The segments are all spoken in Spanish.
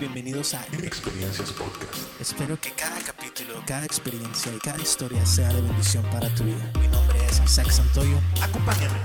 bienvenidos a Experiencias Podcast. Espero que cada capítulo, cada experiencia y cada historia sea de bendición para tu vida. Mi nombre es Isaac Santoyo. Acompáñame.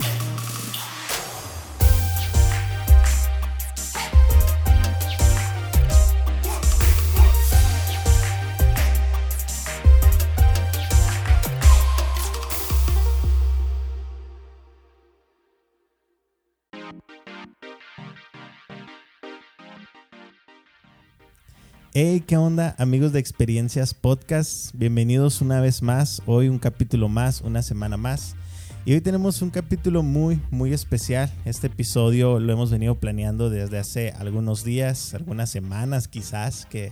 Hey, ¿qué onda amigos de Experiencias Podcast? Bienvenidos una vez más, hoy un capítulo más, una semana más. Y hoy tenemos un capítulo muy, muy especial. Este episodio lo hemos venido planeando desde hace algunos días, algunas semanas quizás, que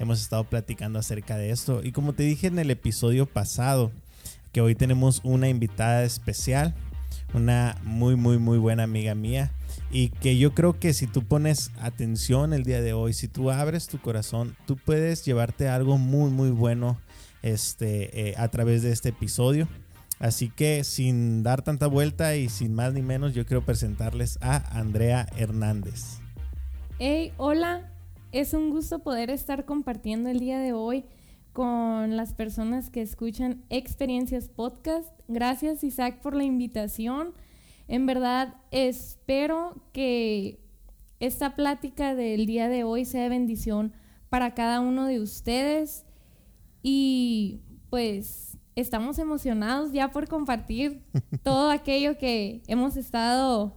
hemos estado platicando acerca de esto. Y como te dije en el episodio pasado, que hoy tenemos una invitada especial, una muy, muy, muy buena amiga mía y que yo creo que si tú pones atención el día de hoy, si tú abres tu corazón, tú puedes llevarte algo muy muy bueno este, eh, a través de este episodio. Así que sin dar tanta vuelta y sin más ni menos, yo quiero presentarles a Andrea Hernández. Hey, hola, es un gusto poder estar compartiendo el día de hoy con las personas que escuchan Experiencias Podcast. Gracias Isaac por la invitación. En verdad, espero que esta plática del día de hoy sea de bendición para cada uno de ustedes y pues estamos emocionados ya por compartir todo aquello que hemos estado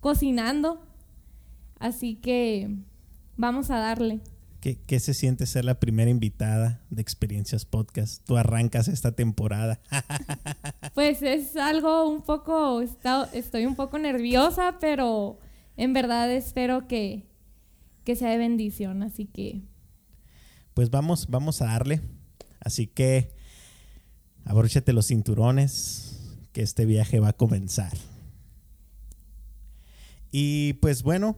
cocinando. Así que vamos a darle. ¿Qué, se siente ser la primera invitada de Experiencias Podcast? Tú arrancas esta temporada. pues es algo un poco, estoy un poco nerviosa, pero en verdad espero que, que sea de bendición, así que... Pues vamos, vamos a darle. Así que abróchate los cinturones, que este viaje va a comenzar. Y pues bueno,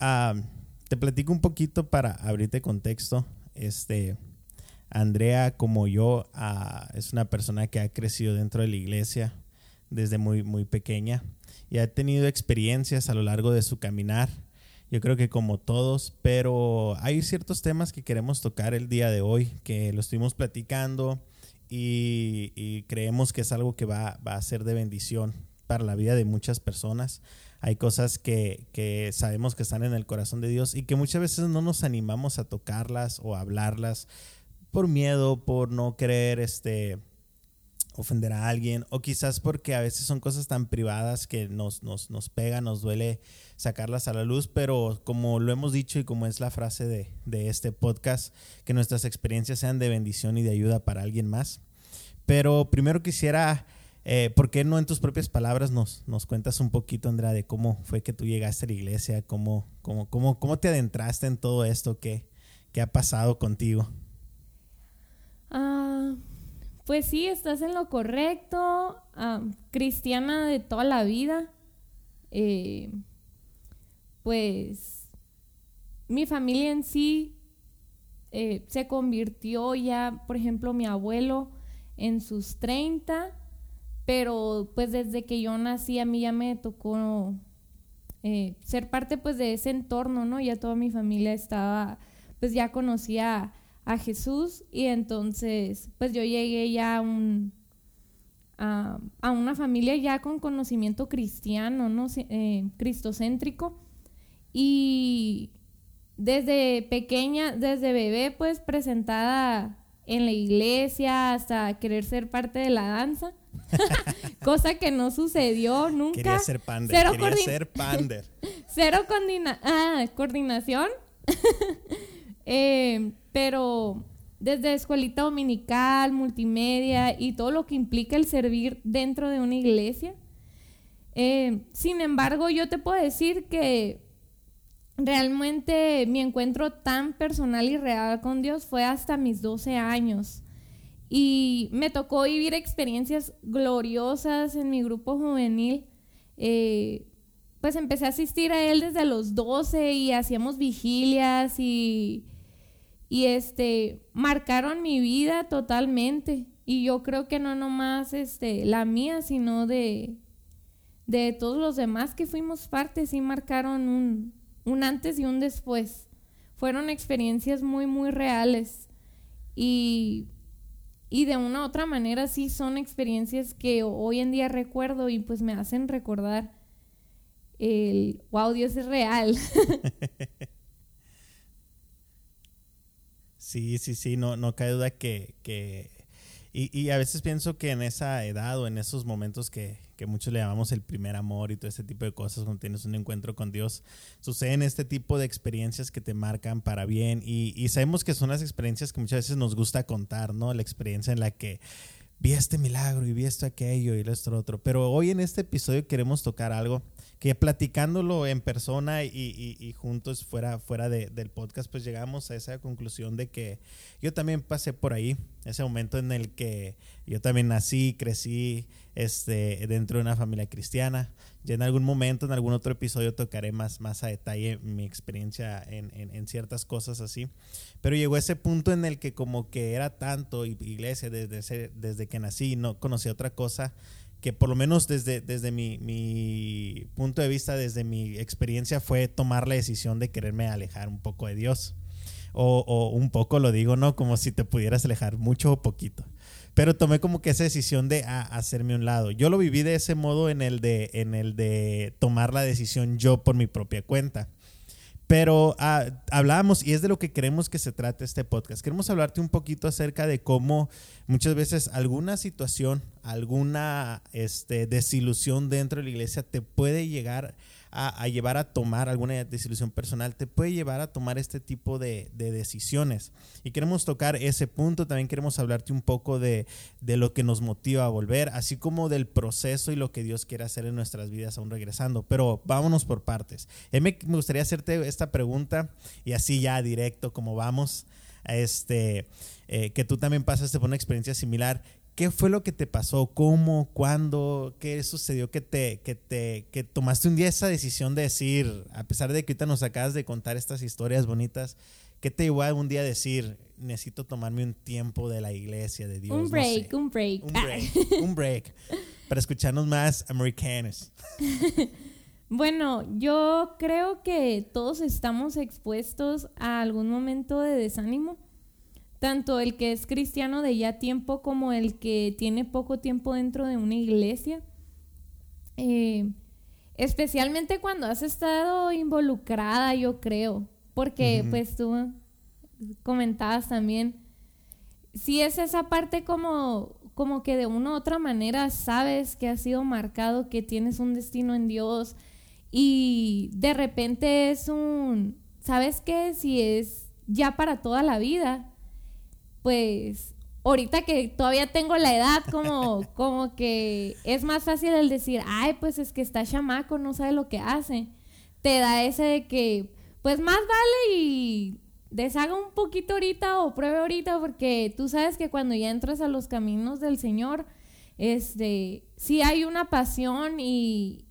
uh, te platico un poquito para abrirte contexto. Este, Andrea, como yo, ah, es una persona que ha crecido dentro de la iglesia desde muy, muy pequeña y ha tenido experiencias a lo largo de su caminar. Yo creo que como todos, pero hay ciertos temas que queremos tocar el día de hoy, que lo estuvimos platicando y, creemos que es algo que va, va a ser de bendición para la vida de muchas personas hay cosas que, sabemos que están en el corazón de Dios y que muchas veces no nos animamos a tocarlas o a hablarlas por miedo, por no querer este, ofender a alguien o quizás porque a veces son cosas tan privadas que nos, nos, nos pega, nos duele sacarlas a la luz, pero como lo hemos dicho y como es la frase de, de este podcast, que nuestras experiencias sean de bendición y de ayuda para alguien más. Pero primero quisiera eh, ¿Por qué no en tus propias palabras nos, nos cuentas un poquito, Andrea, de cómo fue que tú llegaste a la iglesia, cómo, cómo, cómo, cómo te adentraste en todo esto, qué, qué ha pasado contigo? Ah, pues sí, estás en lo correcto, ah, cristiana de toda la vida. Eh, pues mi familia en sí eh, se convirtió ya, por ejemplo, mi abuelo en sus 30 pero pues desde que yo nací a mí ya me tocó eh, ser parte pues de ese entorno, ¿no? Ya toda mi familia estaba, pues ya conocía a Jesús y entonces pues yo llegué ya a, un, a, una familia ya con conocimiento cristiano, ¿no? Eh, cristocéntrico y desde pequeña, desde bebé pues presentada en la iglesia hasta querer ser parte de la danza Cosa que no sucedió nunca. Quería ser pander. Cero quería ser pander. Cero ah, coordinación. Eh, pero desde escuelita dominical, multimedia y todo lo que implica el servir dentro de una iglesia. Eh, sin embargo, yo te puedo decir que realmente mi encuentro tan personal y real con Dios fue hasta mis 12 años. Y me tocó vivir experiencias gloriosas en mi grupo juvenil. Eh, pues empecé a asistir a él desde los 12 y hacíamos vigilias y, y este, marcaron mi vida totalmente. Y yo creo que no nomás este, la mía, sino de, de todos los demás que fuimos parte, sí marcaron un, un antes y un después. fueron experiencias muy, muy reales. Y, y de una u otra manera sí son experiencias que hoy en día recuerdo y pues me hacen recordar el, wow, Dios es real. sí, sí, sí, no, no cae duda que, que y, y, a veces pienso que en esa edad o en esos momentos que, que muchos le llamamos el primer amor y todo ese tipo de cosas, cuando tienes un encuentro con Dios, suceden este tipo de experiencias que te marcan para bien y, y sabemos que son las experiencias que muchas veces nos gusta contar, ¿no? La experiencia en la que vi este milagro y vi esto aquello y esto otro. Pero hoy en este episodio queremos tocar algo que platicándolo en persona y, juntos fuera, fuera del podcast, pues llegamos a esa conclusión de que yo también pasé por ahí, ese momento en el que yo también nací, crecí este, dentro de una familia cristiana. Ya en algún momento, en algún otro episodio, tocaré más, más a detalle mi experiencia en, en, ciertas cosas así. Pero llegó ese punto en el que como que era tanto iglesia desde, desde que nací, no conocía otra cosa que por lo menos desde, desde mi, mi, punto de vista, desde mi experiencia, fue tomar la decisión de quererme alejar un poco de Dios. O, o, un poco lo digo, ¿no? Como si te pudieras alejar mucho o poquito. Pero tomé como que esa decisión de a, hacerme un lado. Yo lo viví de ese modo en el de, en el de tomar la decisión yo por mi propia cuenta. Pero ah, hablábamos, y es de lo que queremos que se trate este podcast. Queremos hablarte un poquito acerca de cómo muchas veces alguna situación, alguna este, desilusión dentro de la iglesia te puede llegar a, llevar a tomar alguna desilusión personal, te puede llevar a tomar este tipo de, decisiones. Y queremos tocar ese punto, también queremos hablarte un poco de, lo que nos motiva a volver, así como del proceso y lo que Dios quiere hacer en nuestras vidas aún regresando. Pero vámonos por partes. Me, me gustaría hacerte esta pregunta y así ya directo como vamos. Este, eh, que tú también pasaste por una experiencia similar. ¿Qué fue lo que te pasó? ¿Cómo? ¿Cuándo? ¿Qué sucedió que te, que te que tomaste un día esa decisión de decir, a pesar de que ahorita nos acabas de contar estas historias bonitas, ¿qué te llevó a un día a decir, necesito tomarme un tiempo de la iglesia, de Dios? Un break, un break. Un break, un break. Para escucharnos más americanos. Bueno, yo creo que todos estamos expuestos a algún momento de desánimo tanto el que es cristiano de ya tiempo como el que tiene poco tiempo dentro de una iglesia. Eh, especialmente cuando has estado involucrada, yo creo, porque pues tú comentabas también, si es esa parte como, como que de una u otra manera sabes que has sido marcado, que tienes un destino en Dios y de repente es un, ¿sabes qué? Si es ya para toda la vida, pues ahorita que todavía tengo la edad, como, como que es más fácil el decir, ay, pues es que está chamaco, no sabe lo que hace. Te da ese de que, pues más vale y deshaga un poquito ahorita o pruebe ahorita, porque tú sabes que cuando ya entras a los caminos del Señor, este, sí hay una pasión y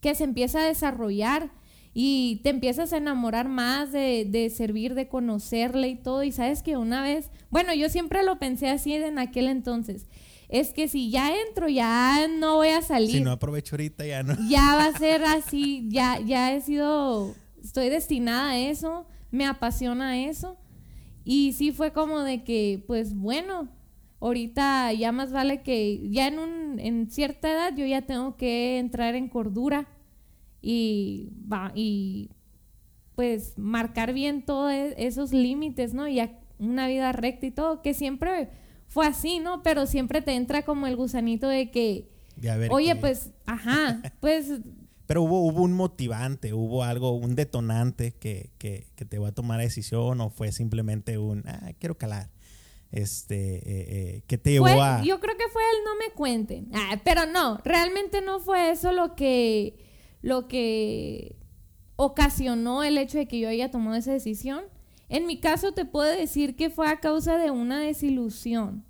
que se empieza a desarrollar y te empiezas a enamorar más de, servir, de conocerle y todo. Y sabes que una vez, bueno, yo siempre lo pensé así en aquel entonces. Es que si ya entro, ya no voy a salir. Si no aprovecho ahorita, ya no. Ya va a ser así, ya, ya he sido, estoy destinada a eso, me apasiona eso. Y sí fue como de que, pues bueno, ahorita ya más vale que ya en, un, en cierta edad yo ya tengo que entrar en cordura y, va, y pues marcar bien todos esos límites, ¿no? Y una vida recta y todo, que siempre fue así, ¿no? Pero siempre te entra como el gusanito de que, oye, pues, ajá, pues... Pero hubo, hubo un motivante, hubo algo, un detonante que, que, que te va a tomar decisión o fue simplemente un, ah, quiero calar este, eh, eh, ¿qué te llevó a...? Yo creo que fue el no me cuenten. Ah, pero no, realmente no fue eso lo que lo que ocasionó el hecho de que yo haya tomado esa decisión. En mi caso te puedo decir que fue a causa de una desilusión.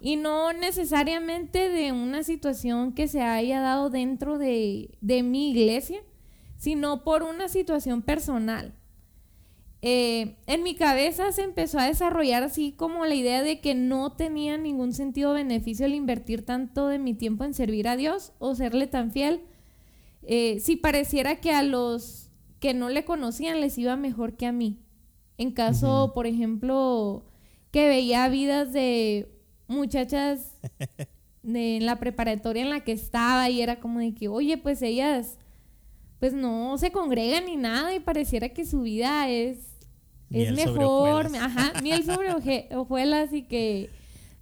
Y no necesariamente de una situación que se haya dado dentro de, mi iglesia, sino por una situación personal. Eh, en mi cabeza se empezó a desarrollar así como la idea de que no tenía ningún sentido beneficio el invertir tanto de mi tiempo en servir a Dios o serle tan fiel eh, si pareciera que a los que no le conocían les iba mejor que a mí. En caso, por ejemplo, que veía vidas de muchachas de la preparatoria en la que estaba y era como de que, oye, pues ellas pues no se congregan ni nada y pareciera que su vida es, es mejor, ajá, miel sobre hojuelas y que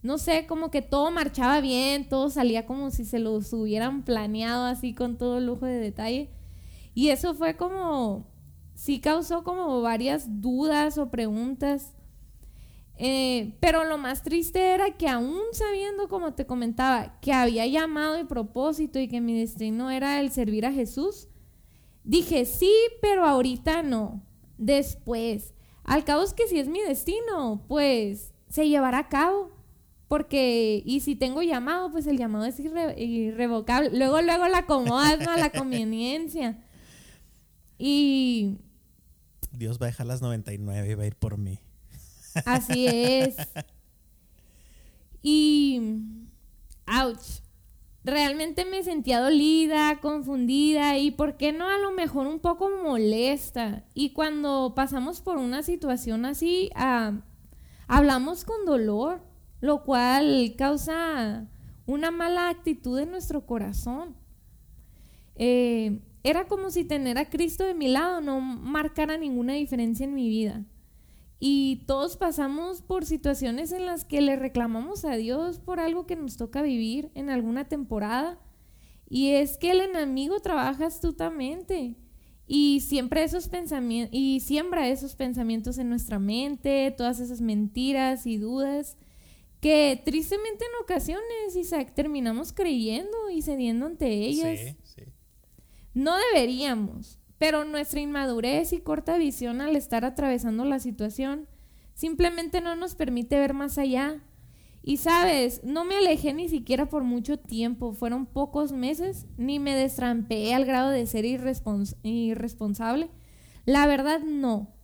no sé, como que todo marchaba bien, todo salía como si se los hubieran planeado así con todo lujo de detalle. Y eso fue como, sí causó como varias dudas o preguntas. Eh, pero lo más triste era que aún sabiendo, como te comentaba, que había llamado de propósito y que mi destino era el servir a Jesús, dije sí, pero ahorita no, después. Al cabo es que si es mi destino, pues se llevará a cabo. Porque, y si tengo llamado, pues el llamado es irrevocable. Luego, luego la acomodas a la conveniencia. Y... Dios va a dejar las 99 y va a ir por mí. Así es. Y... Ouch. Realmente me sentía dolida, confundida y, ¿por qué no? A lo mejor un poco molesta. Y cuando pasamos por una situación así, ah, hablamos con dolor lo cual causa una mala actitud en nuestro corazón. Eh, era como si tener a Cristo de mi lado no marcara ninguna diferencia en mi vida. Y todos pasamos por situaciones en las que le reclamamos a Dios por algo que nos toca vivir en alguna temporada. Y es que el enemigo trabaja astutamente y siempre esos pensamientos y siembra esos pensamientos en nuestra mente, todas esas mentiras y dudas que tristemente en ocasiones, Isaac, terminamos creyendo y cediendo ante ellas. Sí, sí. No deberíamos, pero nuestra inmadurez y corta visión al estar atravesando la situación simplemente no nos permite ver más allá. Y sabes, no me alejé ni siquiera por mucho tiempo, fueron pocos meses, ni me destrampeé al grado de ser irresponsable. La verdad no,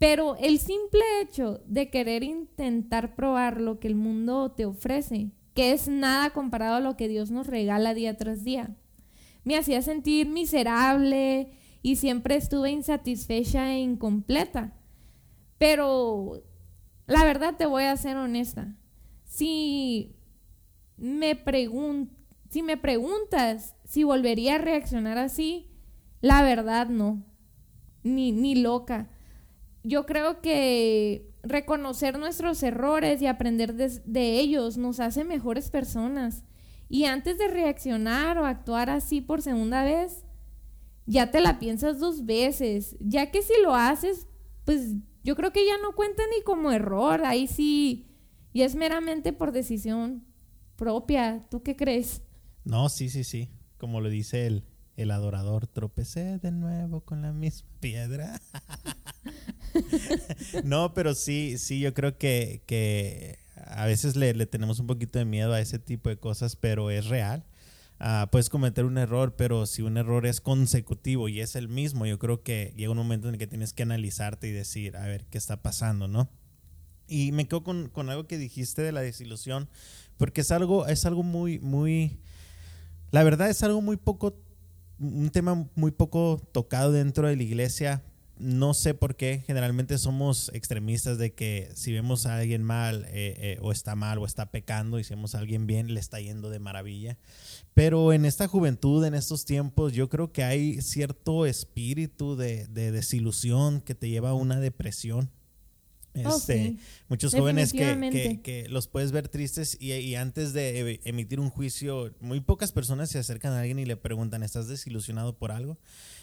pero el simple hecho de querer intentar probar lo que el mundo te ofrece, que es nada comparado a lo que Dios nos regala día tras día, me hacía sentir miserable y siempre estuve insatisfecha e incompleta. Pero la verdad te voy a ser honesta. Si me, si me preguntas si volvería a reaccionar así, la verdad no. Ni, ni loca yo creo que reconocer nuestros errores y aprender de, ellos nos hace mejores personas. Y antes de reaccionar o actuar así por segunda vez, ya te la piensas dos veces. Ya que si lo haces, pues yo creo que ya no cuenta ni como error. Ahí sí, y es meramente por decisión propia. ¿Tú qué crees? No, sí, sí, sí. Como lo dice el, el adorador, tropecé de nuevo con la misma piedra. no, pero sí, sí, yo creo que, que a veces le, tenemos un poquito de miedo a ese tipo de cosas, pero es real. Ah, puedes cometer un error, pero si un error es consecutivo y es el mismo, yo creo que llega un momento en el que tienes que analizarte y decir, a ver, ¿qué está pasando, no? Y me quedo con, con algo que dijiste de la desilusión, porque es algo, es algo muy, muy, la verdad es algo muy poco, un tema muy poco tocado dentro de la iglesia, no sé por qué, generalmente somos extremistas de que si vemos a alguien mal eh, eh, o está mal o está pecando y si vemos a alguien bien, le está yendo de maravilla. Pero en esta juventud, en estos tiempos, yo creo que hay cierto espíritu de, desilusión que te lleva a una depresión. Oh, este, Muchos jóvenes que, los puedes ver tristes y, y, antes de emitir un juicio, muy pocas personas se acercan a alguien y le preguntan, ¿estás desilusionado por algo?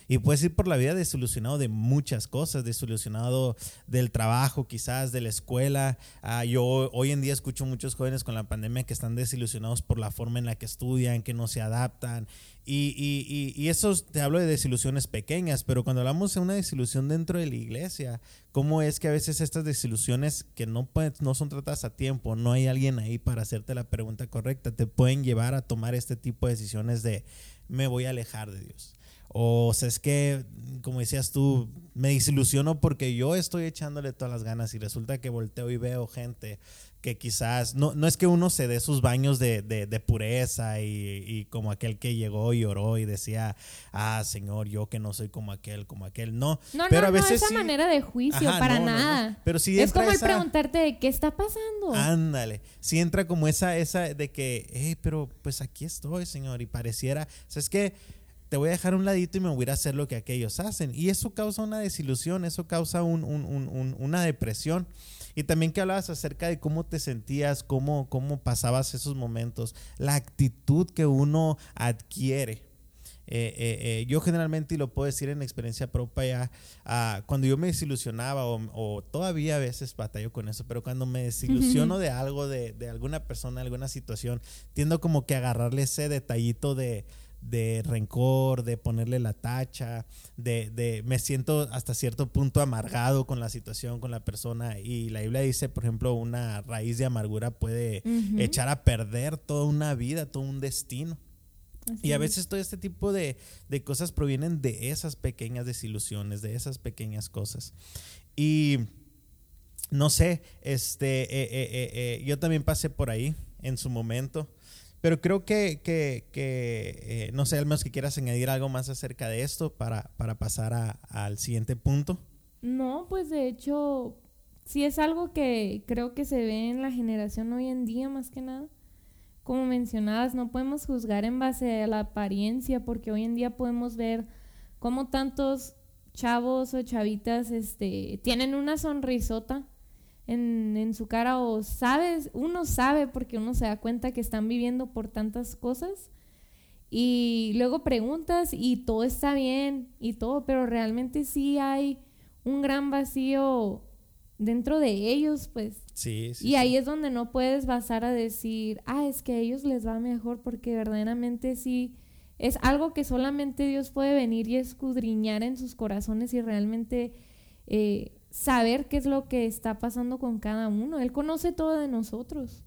Y puedes ir por la vida desilusionado de muchas cosas, desilusionado del trabajo, quizás de la escuela. Ah, yo hoy en día escucho muchos jóvenes con la pandemia que están desilusionados por la forma en la que estudian, que no se adaptan. Y, y, y, eso te hablo de desilusiones pequeñas, pero cuando hablamos de una desilusión dentro de la iglesia, ¿cómo es que a veces estas desilusiones que no, no son tratadas a tiempo, no hay alguien ahí para hacerte la pregunta correcta, te pueden llevar a tomar este tipo de decisiones de me voy a alejar de Dios? O, sea, es que, como decías tú, me desilusiono porque yo estoy echándole todas las ganas y resulta que volteo y veo gente que quizás, no, no es que uno se dé sus baños de, de, pureza y, y, como aquel que llegó y oró y decía, ah, Señor, yo que no soy como aquel, como aquel, no. No, pero no, a veces no esa manera de juicio, para nada. Pero sí es como el preguntarte, ¿qué está pasando? Ándale, si entra como esa, esa de que, hey, pero pues aquí estoy, Señor, y pareciera, o sea, es que te voy a dejar un ladito y me voy a hacer lo que aquellos hacen. Y eso causa una desilusión, eso causa un, un, un, una depresión. Y también que hablabas acerca de cómo te sentías, cómo, cómo pasabas esos momentos, la actitud que uno adquiere. Eh, eh, eh, yo generalmente, y lo puedo decir en experiencia propia, uh, cuando yo me desilusionaba, o, todavía a veces batallo con eso, pero cuando me desilusiono de algo, de, de alguna persona, alguna situación, tiendo como que a agarrarle ese detallito de, de rencor, de ponerle la tacha, de, de, me siento hasta cierto punto amargado con la situación, con la persona. Y la Biblia dice, por ejemplo, una raíz de amargura puede echar a perder toda una vida, todo un destino. y a veces todo este tipo de, de, cosas provienen de esas pequeñas desilusiones, de esas pequeñas cosas. Y no sé, este, eh, eh, eh, yo también pasé por ahí en su momento. Pero creo que, que, que eh, no sé, al menos que quieras añadir algo más acerca de esto para, para pasar a, al siguiente punto. No, pues de hecho, sí es algo que creo que se ve en la generación hoy en día más que nada. Como mencionabas, no podemos juzgar en base a la apariencia, porque hoy en día podemos ver cómo tantos chavos o chavitas este, tienen una sonrisota en, su cara o sabes, uno sabe porque uno se da cuenta que están viviendo por tantas cosas y luego preguntas y todo está bien y todo, pero realmente sí hay un gran vacío dentro de ellos, pues. Sí, y ahí es donde no puedes basar a decir, ah, es que a ellos les va mejor porque verdaderamente sí es algo que solamente Dios puede venir y escudriñar en sus corazones y realmente eh, saber qué es lo que está pasando con cada uno. Él conoce todo de nosotros.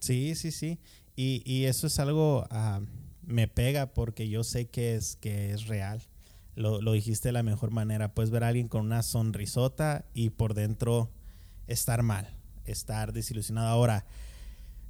Sí, sí, sí. Y, y eso es algo, uh, me pega porque yo sé que es, que es real. Lo, lo, dijiste de la mejor manera. Puedes ver a alguien con una sonrisota y por dentro estar mal, estar desilusionado. Ahora,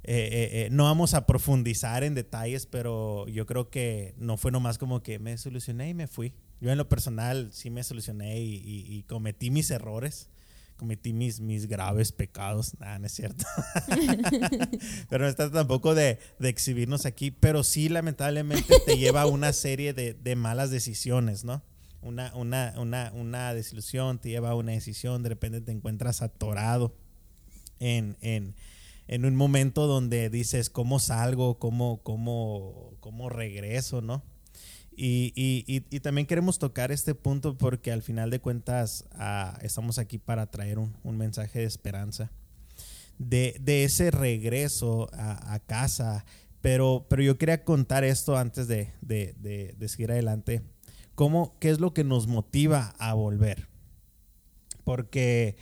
eh, eh, eh, no vamos a profundizar en detalles, pero yo creo que no fue nomás como que me solucioné y me fui. Yo en lo personal sí me solucioné y, cometí mis errores, cometí mis, mis graves pecados. Nada, no es cierto. pero no está tampoco de, de, exhibirnos aquí, pero sí lamentablemente te lleva a una serie de, de malas decisiones, ¿no? Una, una, una, una, desilusión te lleva a una decisión, de repente te encuentras atorado en, en, en un momento donde dices, ¿cómo salgo? ¿Cómo, cómo, cómo regreso? ¿No? Y, y, y, también queremos tocar este punto porque al final de cuentas ah, estamos aquí para traer un, un mensaje de esperanza, de, de ese regreso a, casa. Pero, pero yo quería contar esto antes de, de, de, seguir adelante. ¿Cómo, ¿Qué es lo que nos motiva a volver? Porque,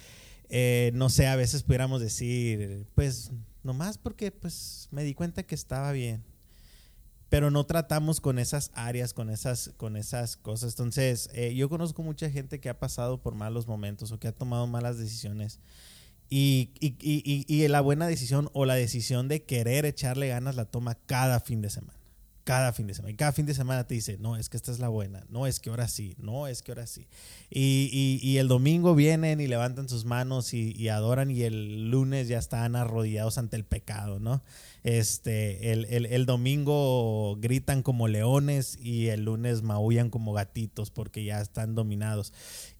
eh, no sé, a veces pudiéramos decir, pues nomás porque pues, me di cuenta que estaba bien pero no tratamos con esas áreas, con esas, con esas cosas. Entonces, eh, yo conozco mucha gente que ha pasado por malos momentos o que ha tomado malas decisiones. Y, y, y, y, la buena decisión o la decisión de querer echarle ganas la toma cada fin de semana. Cada fin de semana. Y cada fin de semana te dice, no, es que esta es la buena. No, es que ahora sí. No, es que ahora sí. Y, el domingo vienen y levantan sus manos y, adoran y el lunes ya están arrodillados ante el pecado, ¿no? Este, el, domingo gritan como leones y el lunes maullan como gatitos porque ya están dominados.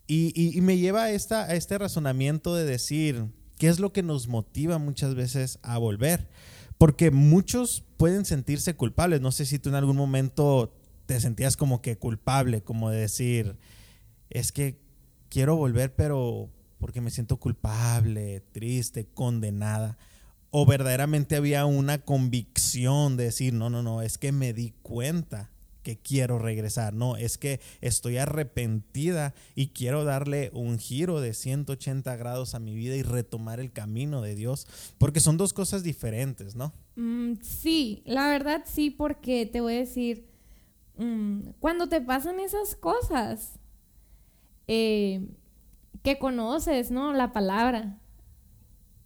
Y, me lleva a, esta, a este razonamiento de decir, ¿qué es lo que nos motiva muchas veces a volver? Porque muchos pueden sentirse culpables. No sé si tú en algún momento te sentías como que culpable, como de decir, es que quiero volver, pero porque me siento culpable, triste, condenada o verdaderamente había una convicción de decir, no, no, no, es que me di cuenta que quiero regresar, no, es que estoy arrepentida y quiero darle un giro de 180 grados a mi vida y retomar el camino de Dios, porque son dos cosas diferentes, ¿no? Mm, sí, la verdad sí, porque te voy a decir, mm, cuando te pasan esas cosas, eh, que conoces, ¿no? La palabra.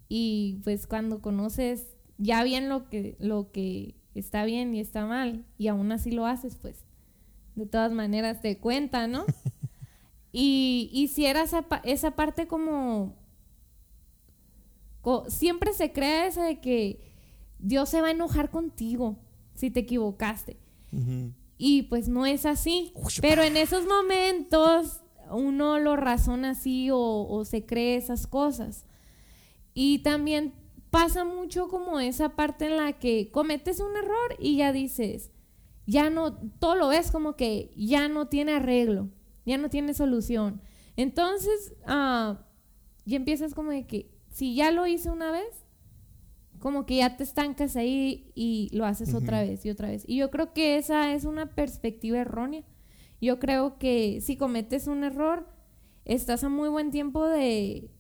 Y pues cuando conoces ya bien lo que, lo que está bien y está mal, y aún así lo haces, pues de todas maneras te cuenta, ¿no? y, y si era esa, esa parte como, Siempre se crea esa de que Dios se va a enojar contigo si te equivocaste. Y pues no es así. Pero en esos momentos uno lo razona así o, se cree esas cosas. Y también pasa mucho como esa parte en la que cometes un error y ya dices, ya no, todo lo ves como que ya no tiene arreglo, ya no tiene solución. Entonces, uh, ya empiezas como de que, si ya lo hice una vez, como que ya te estancas ahí y lo haces otra vez y otra vez. Y yo creo que esa es una perspectiva errónea. Yo creo que si cometes un error, estás a muy buen tiempo de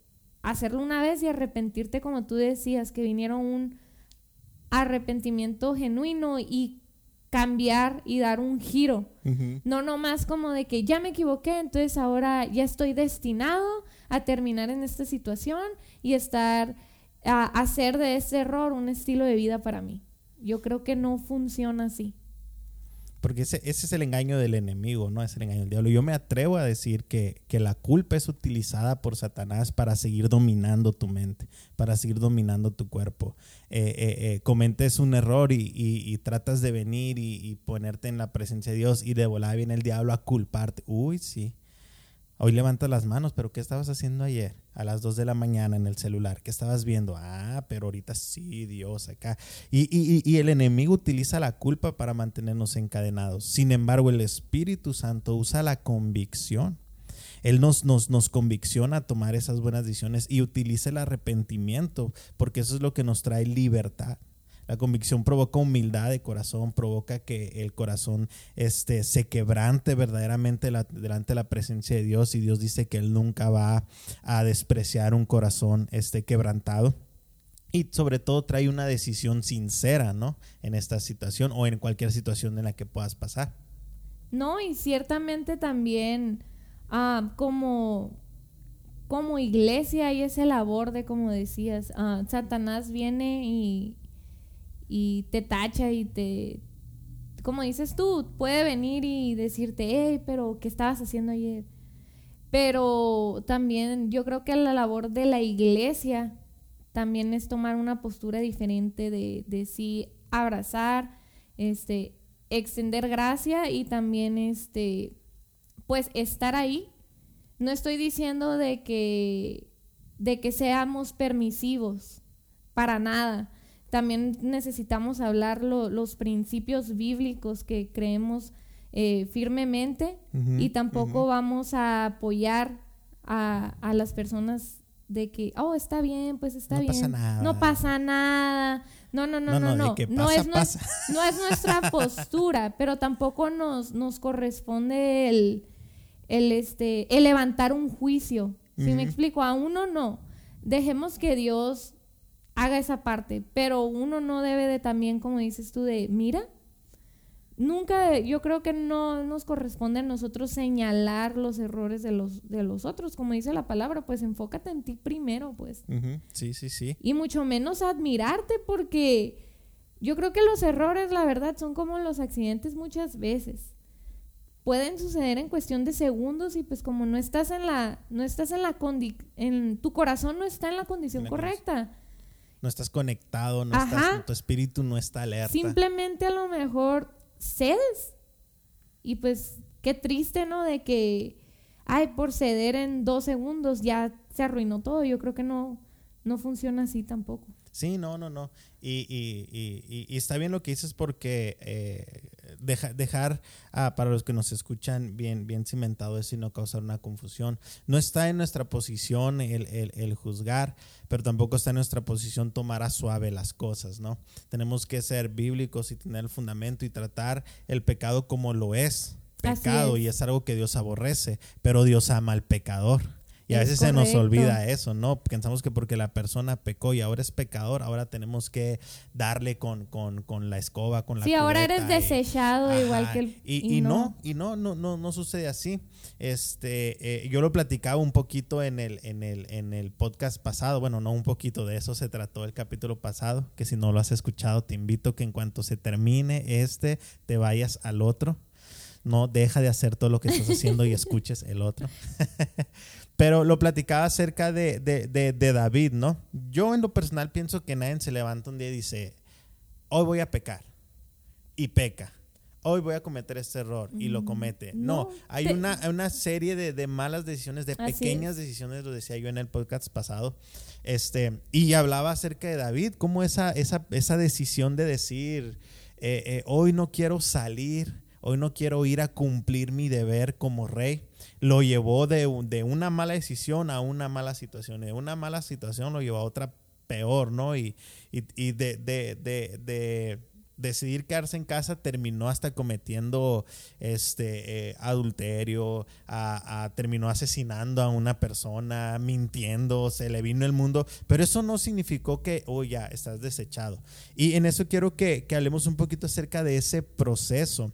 hacerlo una vez y arrepentirte como tú decías, que viniera un arrepentimiento genuino y cambiar y dar un giro. No nomás como de que ya me equivoqué, entonces ahora ya estoy destinado a terminar en esta situación y estar a hacer de ese error un estilo de vida para mí. Yo creo que no funciona así. Porque ese, ese, es el engaño del enemigo, no es el engaño del diablo. Yo me atrevo a decir que, que, la culpa es utilizada por Satanás para seguir dominando tu mente, para seguir dominando tu cuerpo. Eh, eh, eh, comentes un error y, y, tratas de venir y, y, ponerte en la presencia de Dios y de volar viene el diablo a culparte. Uy, sí. Hoy levantas las manos, pero ¿qué estabas haciendo ayer? A las 2 de la mañana en el celular. ¿Qué estabas viendo? Ah, pero ahorita sí, Dios, acá. Y, y, y el enemigo utiliza la culpa para mantenernos encadenados. Sin embargo, el Espíritu Santo usa la convicción. Él nos, nos, nos convicciona a tomar esas buenas decisiones y utiliza el arrepentimiento, porque eso es lo que nos trae libertad. La convicción provoca humildad de corazón, provoca que el corazón este, se quebrante verdaderamente delante de la presencia de Dios y Dios dice que Él nunca va a despreciar un corazón este, quebrantado. Y sobre todo trae una decisión sincera, ¿no? En esta situación o en cualquier situación en la que puedas pasar. No, y ciertamente también ah, como, como iglesia hay ese labor de, como decías, ah, Satanás viene y, y te tacha y te, como dices tú, puede venir y decirte, hey, pero ¿qué estabas haciendo ayer? Pero también yo creo que la labor de la iglesia también es tomar una postura diferente de, de sí abrazar, este, extender gracia y también este, pues estar ahí. No estoy diciendo de que, de que seamos permisivos, para nada también necesitamos hablar los principios bíblicos que creemos eh, firmemente y tampoco vamos a apoyar a, las personas de que, oh, está bien, pues está bien. No pasa nada. No pasa nada. No, no, no, no, no. No, es, no es nuestra postura, pero tampoco nos, nos corresponde el, el, este, el levantar un juicio. Si me explico, a uno no. Dejemos que Dios haga esa parte, pero uno no debe de también, como dices tú, de, mira, nunca, yo creo que no nos corresponde a nosotros señalar los errores de los, de los otros, como dice la palabra, pues enfócate en ti primero, pues. Sí, sí, sí. Y mucho menos admirarte porque yo creo que los errores, la verdad, son como los accidentes muchas veces. Pueden suceder en cuestión de segundos y pues como no estás en la, no estás en la en tu corazón no está en la condición correcta no estás conectado, no estás, tu espíritu no está alerta. Simplemente a lo mejor cedes. Y pues qué triste, ¿no? De que, ay, por ceder en dos segundos ya se arruinó todo. Yo creo que no, no funciona así tampoco. Sí, no, no, no. Y, y, y, está bien lo que dices porque eh, dejar ah, para los que nos escuchan bien, bien cimentado eso y no causar una confusión. No está en nuestra posición el, el, juzgar, pero tampoco está en nuestra posición tomar a suave las cosas, ¿no? Tenemos que ser bíblicos y tener el fundamento y tratar el pecado como lo es, pecado, y es algo que Dios aborrece, pero Dios ama al pecador. Y a Es veces se nos olvida eso, ¿no? Pensamos que porque la persona pecó y ahora es pecador, ahora tenemos que darle con, con, con la escoba, con la Sí, ahora eres y- desechado igual que el... y, y no, y no, no, no, no sucede así. Este, eh, yo lo platicaba un poquito en el, en el, en el podcast pasado. Bueno, no un poquito de eso se trató el capítulo pasado. Que si no lo has escuchado, te invito que en cuanto se termine este, te vayas al otro. No deja de hacer todo lo que estás haciendo y escuches el otro. Pero lo platicaba acerca de, de, de, de David, ¿no? Yo en lo personal pienso que nadie se levanta un día y dice, hoy voy a pecar. Y peca. Hoy voy a cometer este error y lo Mm, comete. no, No, hay una, una serie de, de malas decisiones, de pequeñas es. decisiones, lo decía yo en el podcast pasado. Este, y hablaba acerca de David, cómo esa, esa, esa decisión de decir, eh, eh, hoy no quiero salir, hoy no quiero ir a cumplir mi deber como rey, lo llevó de, un- de una mala decisión a una mala situación. De una mala situación lo llevó a otra peor, ¿no? Y, y, y de, de, de, de decidir quedarse en casa terminó hasta cometiendo este eh, adulterio, terminó asesinando a una persona, mintiendo, se le vino el mundo, pero eso no significó que, oh ya, estás desechado. Y en eso quiero que hablemos un poquito acerca de ese proceso.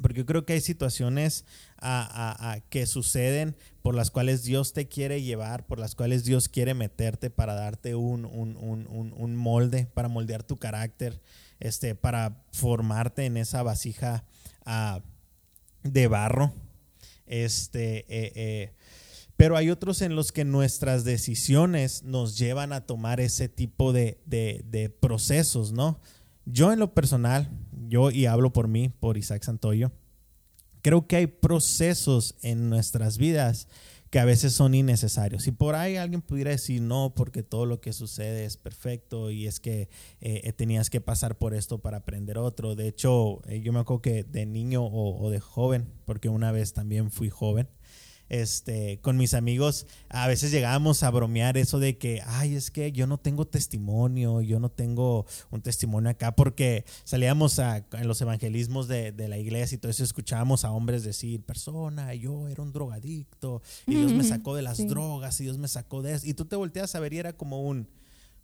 Porque yo creo que hay situaciones a- que suceden por las cuales Dios te quiere llevar, por las cuales Dios quiere meterte para darte un, un- un- un- un molde, para moldear tu carácter, este, para formarte en esa vasija ah, de barro. Este, eh, eh, pero hay otros en los que nuestras decisiones nos llevan a tomar ese tipo de, de- de procesos, ¿no? Yo en lo personal, yo y hablo por mí, por Isaac Santoyo, creo que hay procesos en nuestras vidas que a veces son innecesarios. Si por ahí alguien pudiera decir no, porque todo lo que sucede es perfecto y es que eh, eh, tenías que pasar por esto para aprender otro. De hecho, eh, yo me acuerdo que de niño o de joven, porque una vez también fui joven, este, con mis amigos a veces llegábamos a bromear eso de que, ay, es que yo no tengo testimonio, yo no tengo un testimonio acá, porque salíamos a, en los evangelismos de, de la iglesia y todo eso, escuchábamos a hombres decir, persona, yo era un drogadicto y Dios me sacó de las Sí. drogas y Dios me sacó de eso. Y tú te volteas a ver y era como un,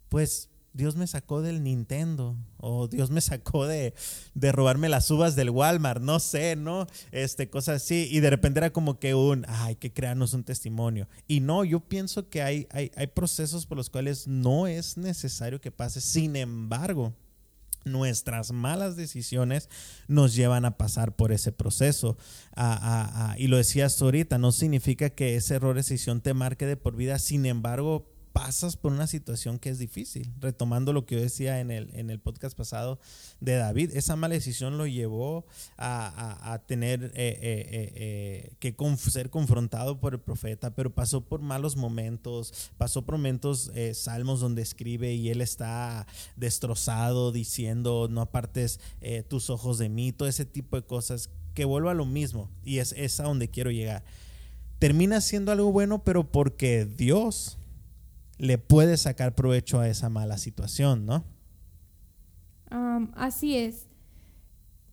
pues Dios me sacó del Nintendo o Dios me sacó de, de robarme las uvas del Walmart, no sé, ¿no? Este, cosas así. Y de repente era como que un, "Ah, hay que crearnos un testimonio. Y no, yo pienso que hay, hay, hay procesos por los cuales no es necesario que pase. Sin embargo, nuestras malas decisiones nos llevan a pasar por ese proceso. Y lo decías ahorita, no significa que ese error de decisión te marque de por vida, sin embargo, pasas por una situación que es difícil. Retomando lo que yo decía en el, en el podcast pasado de David, esa mala decisión lo llevó a, tener eh, eh, eh, que ser confrontado por el profeta, pero pasó por malos momentos, pasó por momentos, salmos donde escribe y él está destrozado diciendo, no apartes tus ojos de mí, todo ese tipo de cosas, que vuelvo a lo mismo y es, es a donde quiero llegar. Termina siendo algo bueno, pero porque Dios le puede sacar provecho a esa mala situación, ¿no? Así es.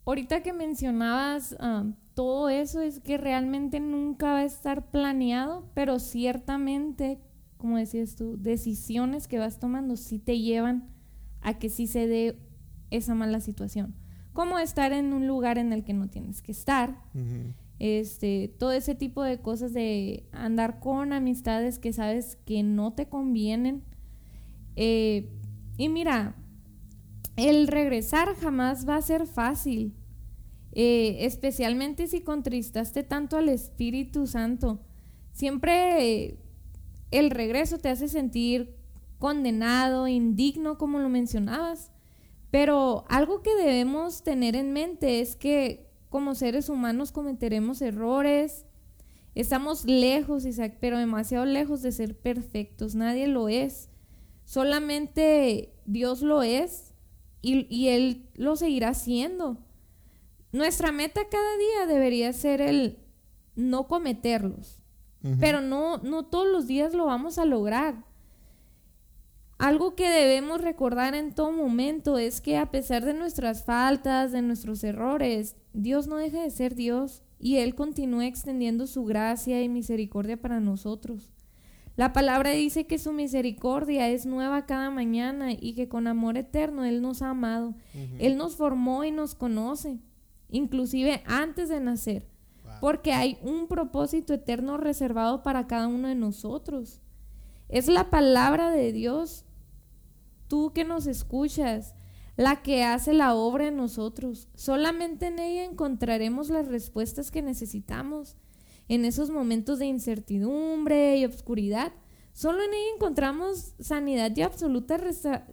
Ahorita que mencionabas am, todo eso es que realmente nunca va a estar planeado, pero ciertamente, como decías tú, decisiones que vas tomando sí te llevan a que sí se dé esa mala situación. Como estar en un lugar en el que no tienes que estar, este, todo ese tipo de cosas de andar con amistades que sabes que no te convienen. Eh, y mira, el regresar jamás va a ser fácil, Eh, especialmente si contristaste tanto al Espíritu Santo. Siempre eh, el regreso te hace sentir condenado, indigno, como lo mencionabas. Pero algo que debemos tener en mente es que como seres humanos cometeremos errores, estamos lejos, Isaac, pero demasiado lejos de ser perfectos. Nadie lo es. Solamente Dios lo es y, y Él lo seguirá haciendo. Nuestra meta cada día debería ser el no cometerlos, pero no, no todos los días lo vamos a lograr. Algo que debemos recordar en todo momento es que a pesar de nuestras faltas, de nuestros errores, Dios no deja de ser Dios y Él continúa extendiendo su gracia y misericordia para nosotros. La palabra dice que su misericordia es nueva cada mañana y que con amor eterno Él nos ha amado. Él nos formó y nos conoce, inclusive antes de nacer, porque hay un propósito eterno reservado para cada uno de nosotros. Es la palabra de Dios, tú que nos escuchas, la que hace la obra en nosotros. Solamente en ella encontraremos las respuestas que necesitamos en esos momentos de incertidumbre y obscuridad. Solo en ella encontramos sanidad y absoluta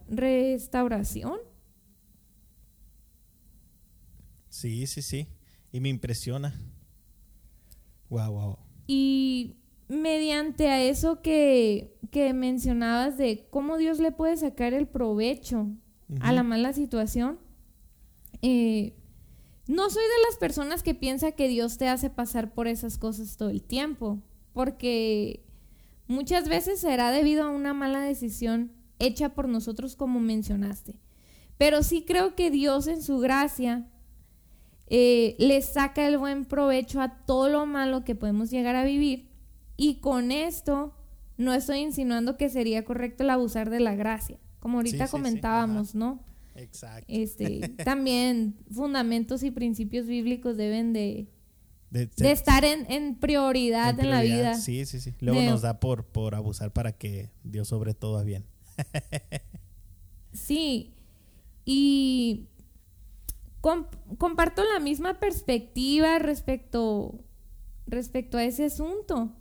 restauración. Sí, sí, sí. Y me impresiona. Wow, wow. Y mediante a eso que, que mencionabas de cómo Dios le puede sacar el provecho a la mala situación, eh, no soy de las personas que piensa que Dios te hace pasar por esas cosas todo el tiempo, porque muchas veces será debido a una mala decisión hecha por nosotros como mencionaste. Pero sí creo que Dios en su gracia eh, le saca el buen provecho a todo lo malo que podemos llegar a vivir y con esto no estoy insinuando que sería correcto el abusar de la gracia, como ahorita comentábamos, ¿no? Exacto. Este, también fundamentos y principios bíblicos deben de, de, estar en, prioridad en, la vida. Sí, sí, sí. Luego nos da por, por abusar para que Dios sobre todo a bien. sí. Y comparto la misma perspectiva respecto, respecto a ese asunto.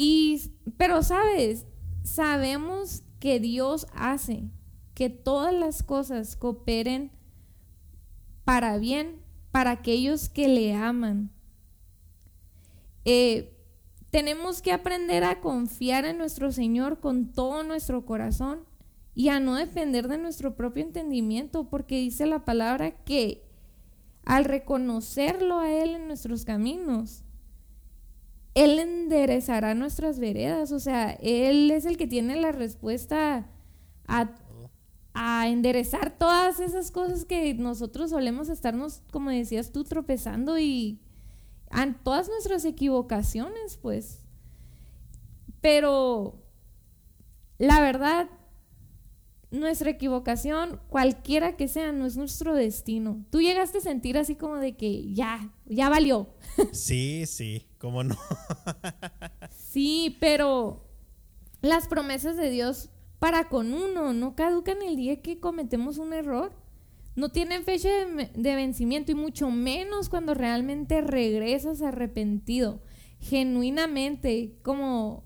Y, pero sabes, sabemos que Dios hace que todas las cosas cooperen para bien para aquellos que le aman. Eh, tenemos que aprender a confiar en nuestro Señor con todo nuestro corazón y a no depender de nuestro propio entendimiento, porque dice la palabra que al reconocerlo a Él en nuestros caminos, Él enderezará nuestras veredas, o sea, Él es el que tiene la respuesta a a enderezar todas esas cosas que nosotros solemos estarnos, como decías tú, tropezando y a todas nuestras equivocaciones, pues. Pero la verdad, nuestra equivocación, cualquiera que sea, no es nuestro destino. Tú llegaste a sentir así como de que ya, ya valió. Sí, sí, cómo no. sí, pero las promesas de Dios para con uno, no caducan el día que cometemos un error. No tienen fecha de, vencimiento y mucho menos cuando realmente regresas arrepentido, genuinamente, como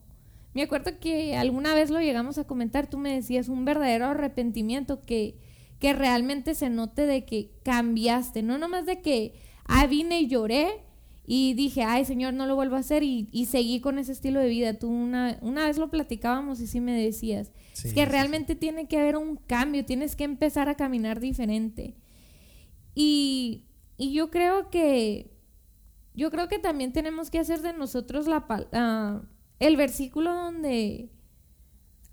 me acuerdo que alguna vez lo llegamos a comentar, tú me decías un verdadero arrepentimiento que, que realmente se note de que cambiaste, no nomás de que, ah, vine y lloré y dije, ay Señor, no lo vuelvo a hacer y, y seguí con ese estilo de vida. Tú una, una vez lo platicábamos y sí me decías, es que realmente tiene que haber un cambio, tienes que empezar a caminar diferente. Y, yo creo que yo creo que también tenemos que hacer de nosotros la uh, el versículo donde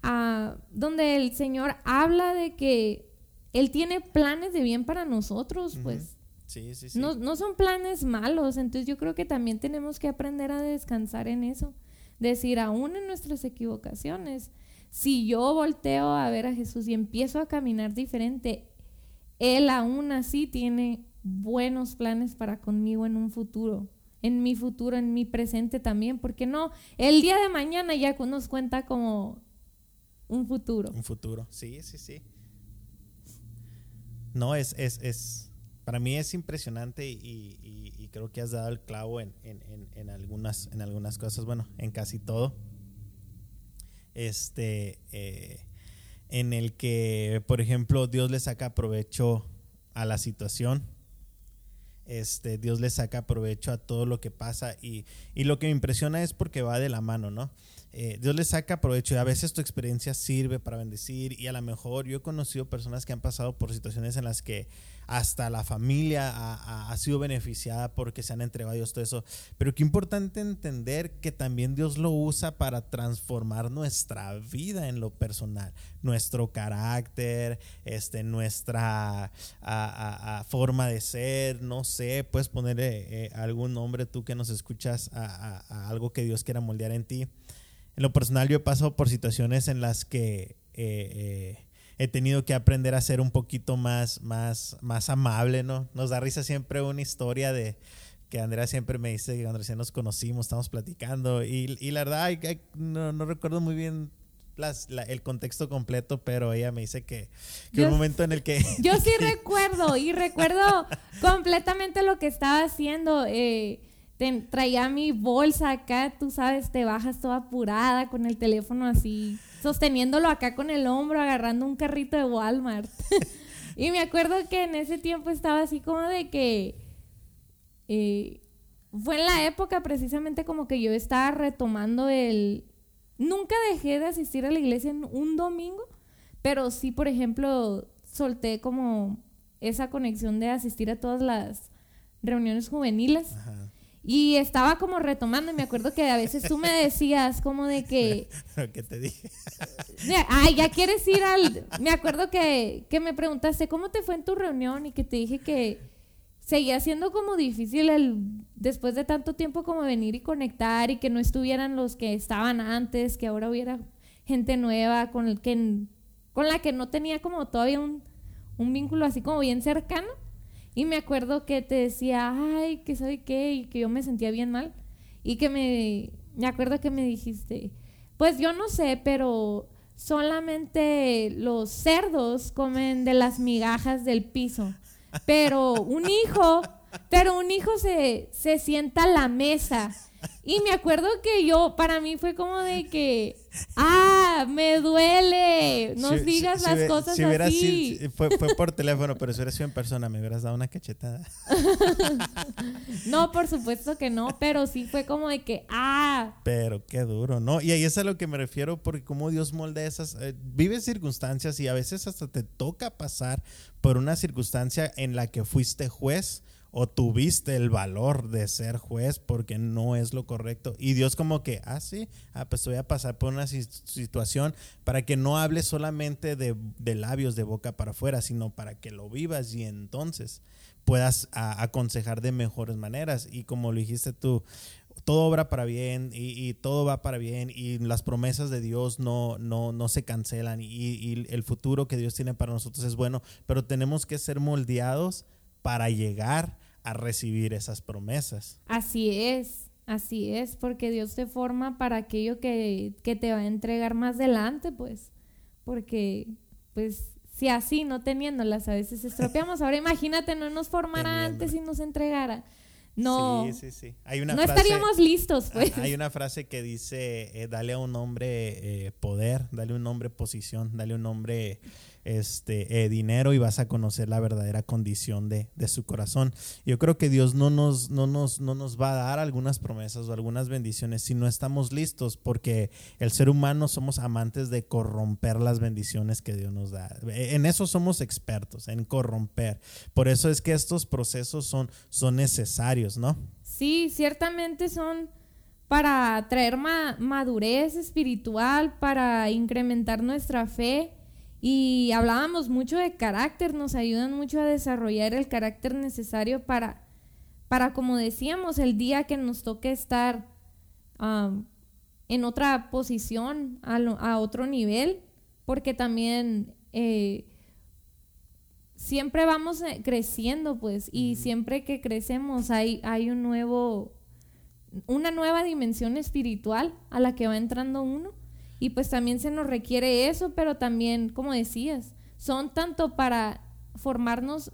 uh, donde el Señor habla de que él tiene planes de bien para nosotros, pues. Sí, sí, sí. No, no son planes malos, entonces yo creo que también tenemos que aprender a descansar en eso. Decir, aún en nuestras equivocaciones, si yo volteo a ver a Jesús y empiezo a caminar diferente, Él aún así tiene buenos planes para conmigo en un futuro, en mi futuro, en mi presente también, porque no, el día de mañana ya nos cuenta como un futuro. Un futuro, sí, sí, sí. No, es, es, es para mí es impresionante y, creo que has dado el clavo en, en, algunas, en algunas cosas, bueno, en casi todo este, eh, en el que, por ejemplo, Dios le saca provecho a la situación. Este, Dios le saca provecho a todo lo que pasa y, y lo que me impresiona es porque va de la mano, ¿no? Eh, Dios le saca provecho y a veces tu experiencia sirve para bendecir y a lo mejor yo he conocido personas que han pasado por situaciones en las que hasta la familia ha, sido beneficiada porque se han entregado a Dios todo eso. Pero qué importante entender que también Dios lo usa para transformar nuestra vida en lo personal, nuestro carácter, este, nuestra forma de ser, no sé, puedes ponerle eh, algún nombre tú que nos escuchas a, algo que Dios quiera moldear en ti. En lo personal yo he pasado por situaciones en las que eh, eh, he tenido que aprender a ser un poquito más, más, más amable, ¿no? Nos da risa siempre una historia de que Andrea siempre me dice que cuando recién nos conocimos, estamos platicando y, y la verdad no, no, recuerdo muy bien las, el contexto completo, pero ella me dice que, que un momento en el que... Yo sí recuerdo y recuerdo completamente lo que estaba haciendo. Eh, traía mi bolsa acá, tú sabes, te bajas toda apurada con el teléfono así, sosteniéndolo acá con el hombro, agarrando un carrito de Walmart. y me acuerdo que en ese tiempo estaba así como de que... Eh, fue en la época precisamente como que yo estaba retomando el... Nunca dejé de asistir a la iglesia en un domingo, pero sí, por ejemplo, solté como esa conexión de asistir a todas las reuniones juveniles. Y estaba como retomando y me acuerdo que a veces tú me decías como de que... ¿Qué te dije? Ay, ya quieres ir al... Me acuerdo que, que me preguntaste cómo te fue en tu reunión y que te dije que seguía siendo como difícil el después de tanto tiempo como venir y conectar y que no estuvieran los que estaban antes, que ahora hubiera gente nueva con el que con la que no tenía como todavía un, un vínculo así como bien cercano. Y me acuerdo que te decía, ay, que sabe qué, y que yo me sentía bien mal. Y que me, me acuerdo que me dijiste, pues yo no sé, pero solamente los cerdos comen de las migajas del piso. Pero un hijo, pero un hijo se, se sienta a la mesa y me acuerdo que yo, para mí fue como de que, ah, me duele, no digas las cosas si así. fue, fue, por teléfono, pero si hubiera sido en persona, me hubieras dado una cachetada. no, por supuesto que no, pero sí fue como de que, ah. Pero qué duro, ¿no? Y ahí es a lo que me refiero, porque como Dios molde esas, eh, vive circunstancias y a veces hasta te toca pasar por una circunstancia en la que fuiste juez o tuviste el valor de ser juez porque no es lo correcto. Y Dios como que, ah, sí, ah, pues voy a pasar por una situación para que no hables solamente de, labios de boca para afuera, sino para que lo vivas y entonces puedas aconsejar de mejores maneras. Y como lo dijiste tú, todo obra para bien y, todo va para bien y las promesas de Dios no, no, no se cancelan y el futuro que Dios tiene para nosotros es bueno, pero tenemos que ser moldeados para llegar a recibir esas promesas. Así es, así es, porque Dios te forma para aquello que, te va a entregar más adelante, pues, porque, pues, si así, no teniéndolas, a veces estropeamos. Ahora imagínate, no nos formara antes y nos entregara. No, sí, sí, sí. Hay una no estaríamos listos, pues. Hay una frase que dice, eh, dale a un hombre eh, poder, dale un hombre posición, dale un hombre este, eh, dinero y vas a conocer la verdadera condición de, su corazón. Yo creo que Dios no nos, no, nos, no nos va a dar algunas promesas o algunas bendiciones si no estamos listos, porque el ser humano somos amantes de corromper las bendiciones que Dios nos da. En eso somos expertos, en corromper. Por eso es que estos procesos son, son necesarios, ¿no? Sí, ciertamente son para traer madurez espiritual, para incrementar nuestra fe y hablábamos mucho de carácter, nos ayudan mucho a desarrollar el carácter necesario para, para como decíamos, el día que nos toque estar en otra posición, a, otro nivel, porque también eh, siempre vamos eh, creciendo, pues, y siempre que crecemos hay, hay un nuevo, una nueva dimensión espiritual a la que va entrando uno. Y pues también se nos requiere eso, pero también, como decías, son tanto para formarnos,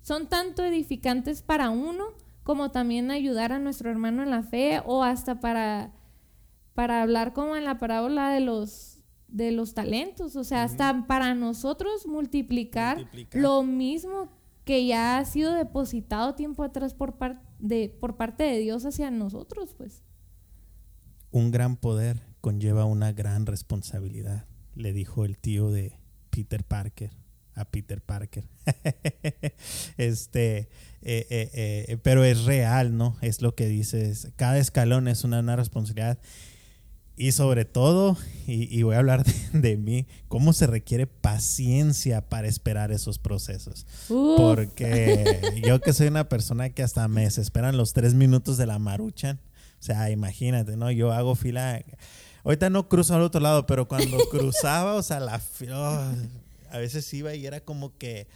son tanto edificantes para uno como también ayudar a nuestro hermano en la fe o hasta para, para hablar como en la parábola de los, de los talentos, o sea, hasta para nosotros multiplicar, lo mismo que ya ha sido depositado tiempo atrás por, de, por parte de Dios hacia nosotros, pues. Un gran poder conlleva una gran responsabilidad, le dijo el tío de Peter Parker a Peter Parker. este, eh, eh, eh, pero es real, ¿no? Es lo que dices. Cada escalón es una, responsabilidad. Y sobre todo, y, voy a hablar de, mí, cómo se requiere paciencia para esperar esos procesos. Porque yo que soy una persona que hasta me desesperan los tres minutos de la maruchan. O sea, imagínate, ¿no? Yo hago fila Ahorita no cruzo al otro lado, pero cuando cruzaba, o sea, la... oh, a veces iba y era como que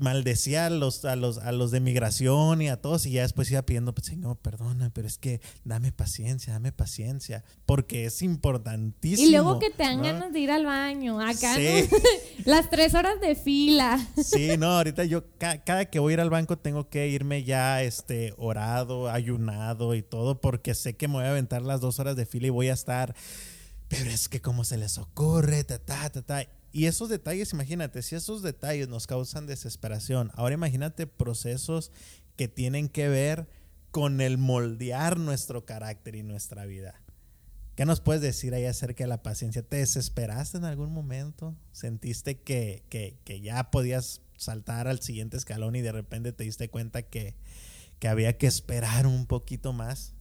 maldecía a los, a los, a los de migración y a todos y ya después iba pidiendo, pues, Señor, perdona, pero es que dame paciencia, dame paciencia, porque es importantísimo. Y luego que te dan ¿no? ganas de ir al baño, acá Sí. ¿no? las tres horas de fila. Sí, no, ahorita yo ca- cada que voy a ir al banco tengo que irme ya este orado, ayunado y todo porque sé que me voy a aventar las dos horas de fila y voy a estar, pero es que como se les ocurre, ta, ta, ta, ta. Y esos detalles, imagínate, si esos detalles nos causan desesperación, ahora imagínate procesos que tienen que ver con el moldear nuestro carácter y nuestra vida. ¿Qué nos puedes decir ahí acerca de la paciencia? ¿Te desesperaste en algún momento? ¿Sentiste que, que- que ya podías saltar al siguiente escalón y de repente te diste cuenta que, que había que esperar un poquito más?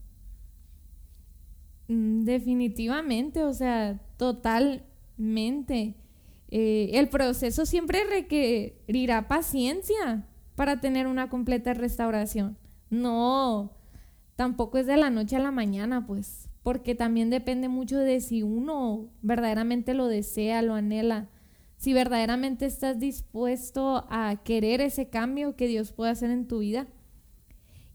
Mm, Definitivamente, o sea, totalmente. Eh, el proceso siempre requerirá paciencia para tener una completa restauración. No, tampoco es de la noche a la mañana, pues, porque también depende mucho de si uno verdaderamente lo desea, lo anhela, si verdaderamente estás dispuesto a querer ese cambio que Dios puede hacer en tu vida.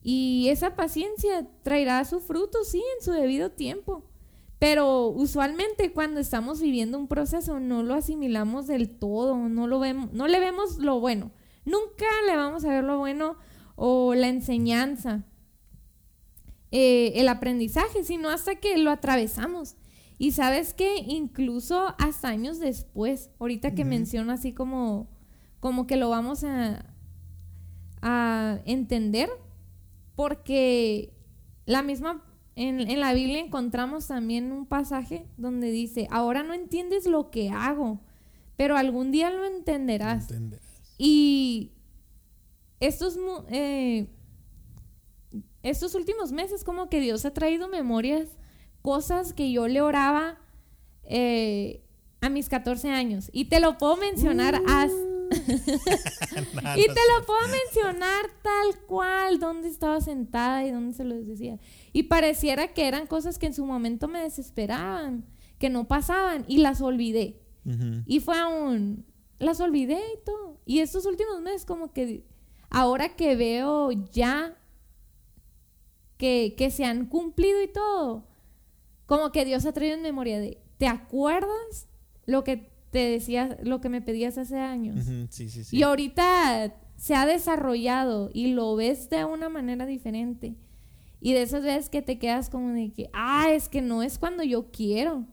Y esa paciencia traerá su fruto, sí, en su debido tiempo. Pero usualmente cuando estamos viviendo un proceso no lo asimilamos del todo, no lo vemos, no le vemos lo bueno. Nunca le vamos a ver lo bueno o la enseñanza, eh, el aprendizaje, sino hasta que lo atravesamos. Y sabes que incluso hasta años después, ahorita que Ujú. menciono así como, como que lo vamos a, a entender, porque la misma, en, en la Biblia encontramos también un pasaje donde dice, ahora no entiendes lo que hago, pero algún día lo entenderás. ¿Entender? Y estos, eh, estos últimos meses como que Dios ha traído memorias, cosas que yo le oraba eh, a mis 14 años. Y te lo puedo mencionar as- Y no te sé. lo puedo mencionar tal cual, dónde estaba sentada y dónde se los decía. Y pareciera que eran cosas que en su momento me desesperaban, que no pasaban y las olvidé. Y fue aún, las olvidé y todo. Y estos últimos meses como que ahora que veo ya que, que se han cumplido y todo, como que Dios ha traído en memoria de, ¿te acuerdas lo que te decías, lo que me pedías hace años? Sí, sí, sí. Y ahorita se ha desarrollado y lo ves de una manera diferente. Y de esas veces que te quedas como de que, ah, es que no es cuando yo quiero.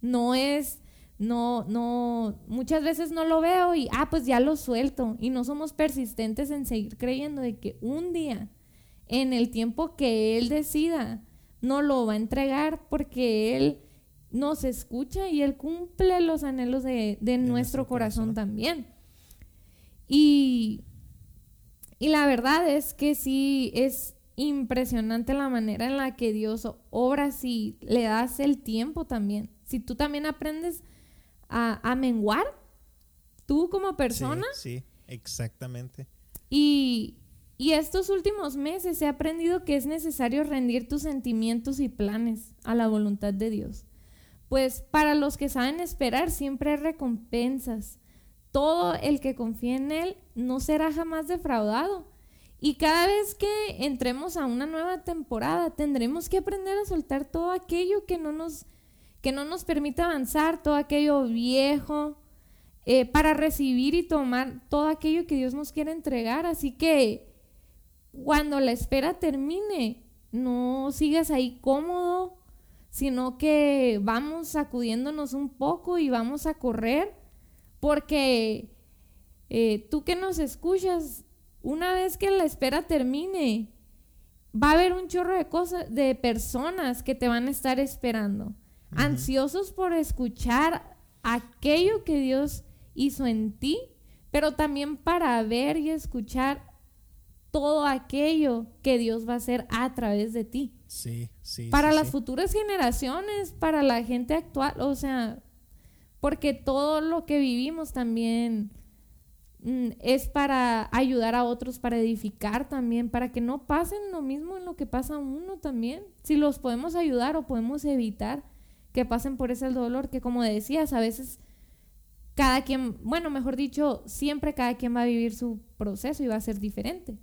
No es, no, no, muchas veces no lo veo y, ah, pues ya lo suelto. Y no somos persistentes en seguir creyendo de que un día, en el tiempo que Él decida, no lo va a entregar porque Él nos escucha y Él cumple los anhelos de, de nuestro, corazón, corazón. también. Y, y la verdad es que sí es impresionante la manera en la que Dios obra si le das el tiempo también. Si tú también aprendes a, a menguar, tú como persona, Sí, sí, exactamente. y, y estos últimos meses he aprendido que es necesario rendir tus sentimientos y planes a la voluntad de Dios. Pues para los que saben esperar siempre hay recompensas. Todo el que confía en Él no será jamás defraudado. Y cada vez que entremos a una nueva temporada tendremos que aprender a soltar todo aquello que no nos, que no nos permite avanzar, todo aquello viejo, eh, para recibir y tomar todo aquello que Dios nos quiere entregar. Así que cuando la espera termine, no sigas ahí cómodo, sino que vamos sacudiéndonos un poco y vamos a correr, porque eh, tú que nos escuchas, una vez que la espera termine, va a haber un chorro de cosas, de personas que te van a estar esperando, ansiosos por escuchar aquello que Dios hizo en ti, pero también para ver y escuchar todo aquello que Dios va a hacer a través de ti. Sí, sí. para sí, las sí. futuras generaciones, para la gente actual, o sea, porque todo lo que vivimos también mm, es para ayudar a otros, para edificar también, para que no pasen lo mismo en lo que pasa uno también. Si los podemos ayudar o podemos evitar que pasen por ese dolor, que como decías, a veces cada quien, bueno, mejor dicho, siempre cada quien va a vivir su proceso y va a ser diferente.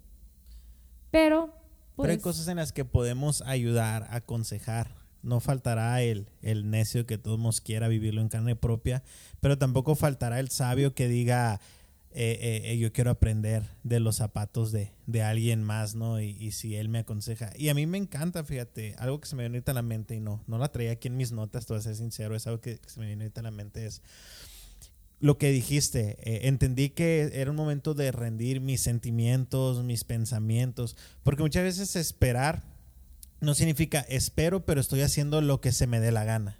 Pero... Pero hay pues, cosas en las que podemos ayudar, aconsejar. No faltará el, el necio que todos quiera vivirlo en carne propia, pero tampoco faltará el sabio que diga, eh, eh, eh, yo quiero aprender de los zapatos de, de alguien más, ¿no? Y, y, si él me aconseja. Y a mí me encanta, fíjate, algo que se me viene ahorita a la mente y no, no la traía aquí en mis notas, te voy a ser sincero, es algo que, que se me viene ahorita a la mente, es lo que dijiste, eh, entendí que era un momento de rendir mis sentimientos, mis pensamientos, porque muchas veces esperar no significa espero, pero estoy haciendo lo que se me dé la gana.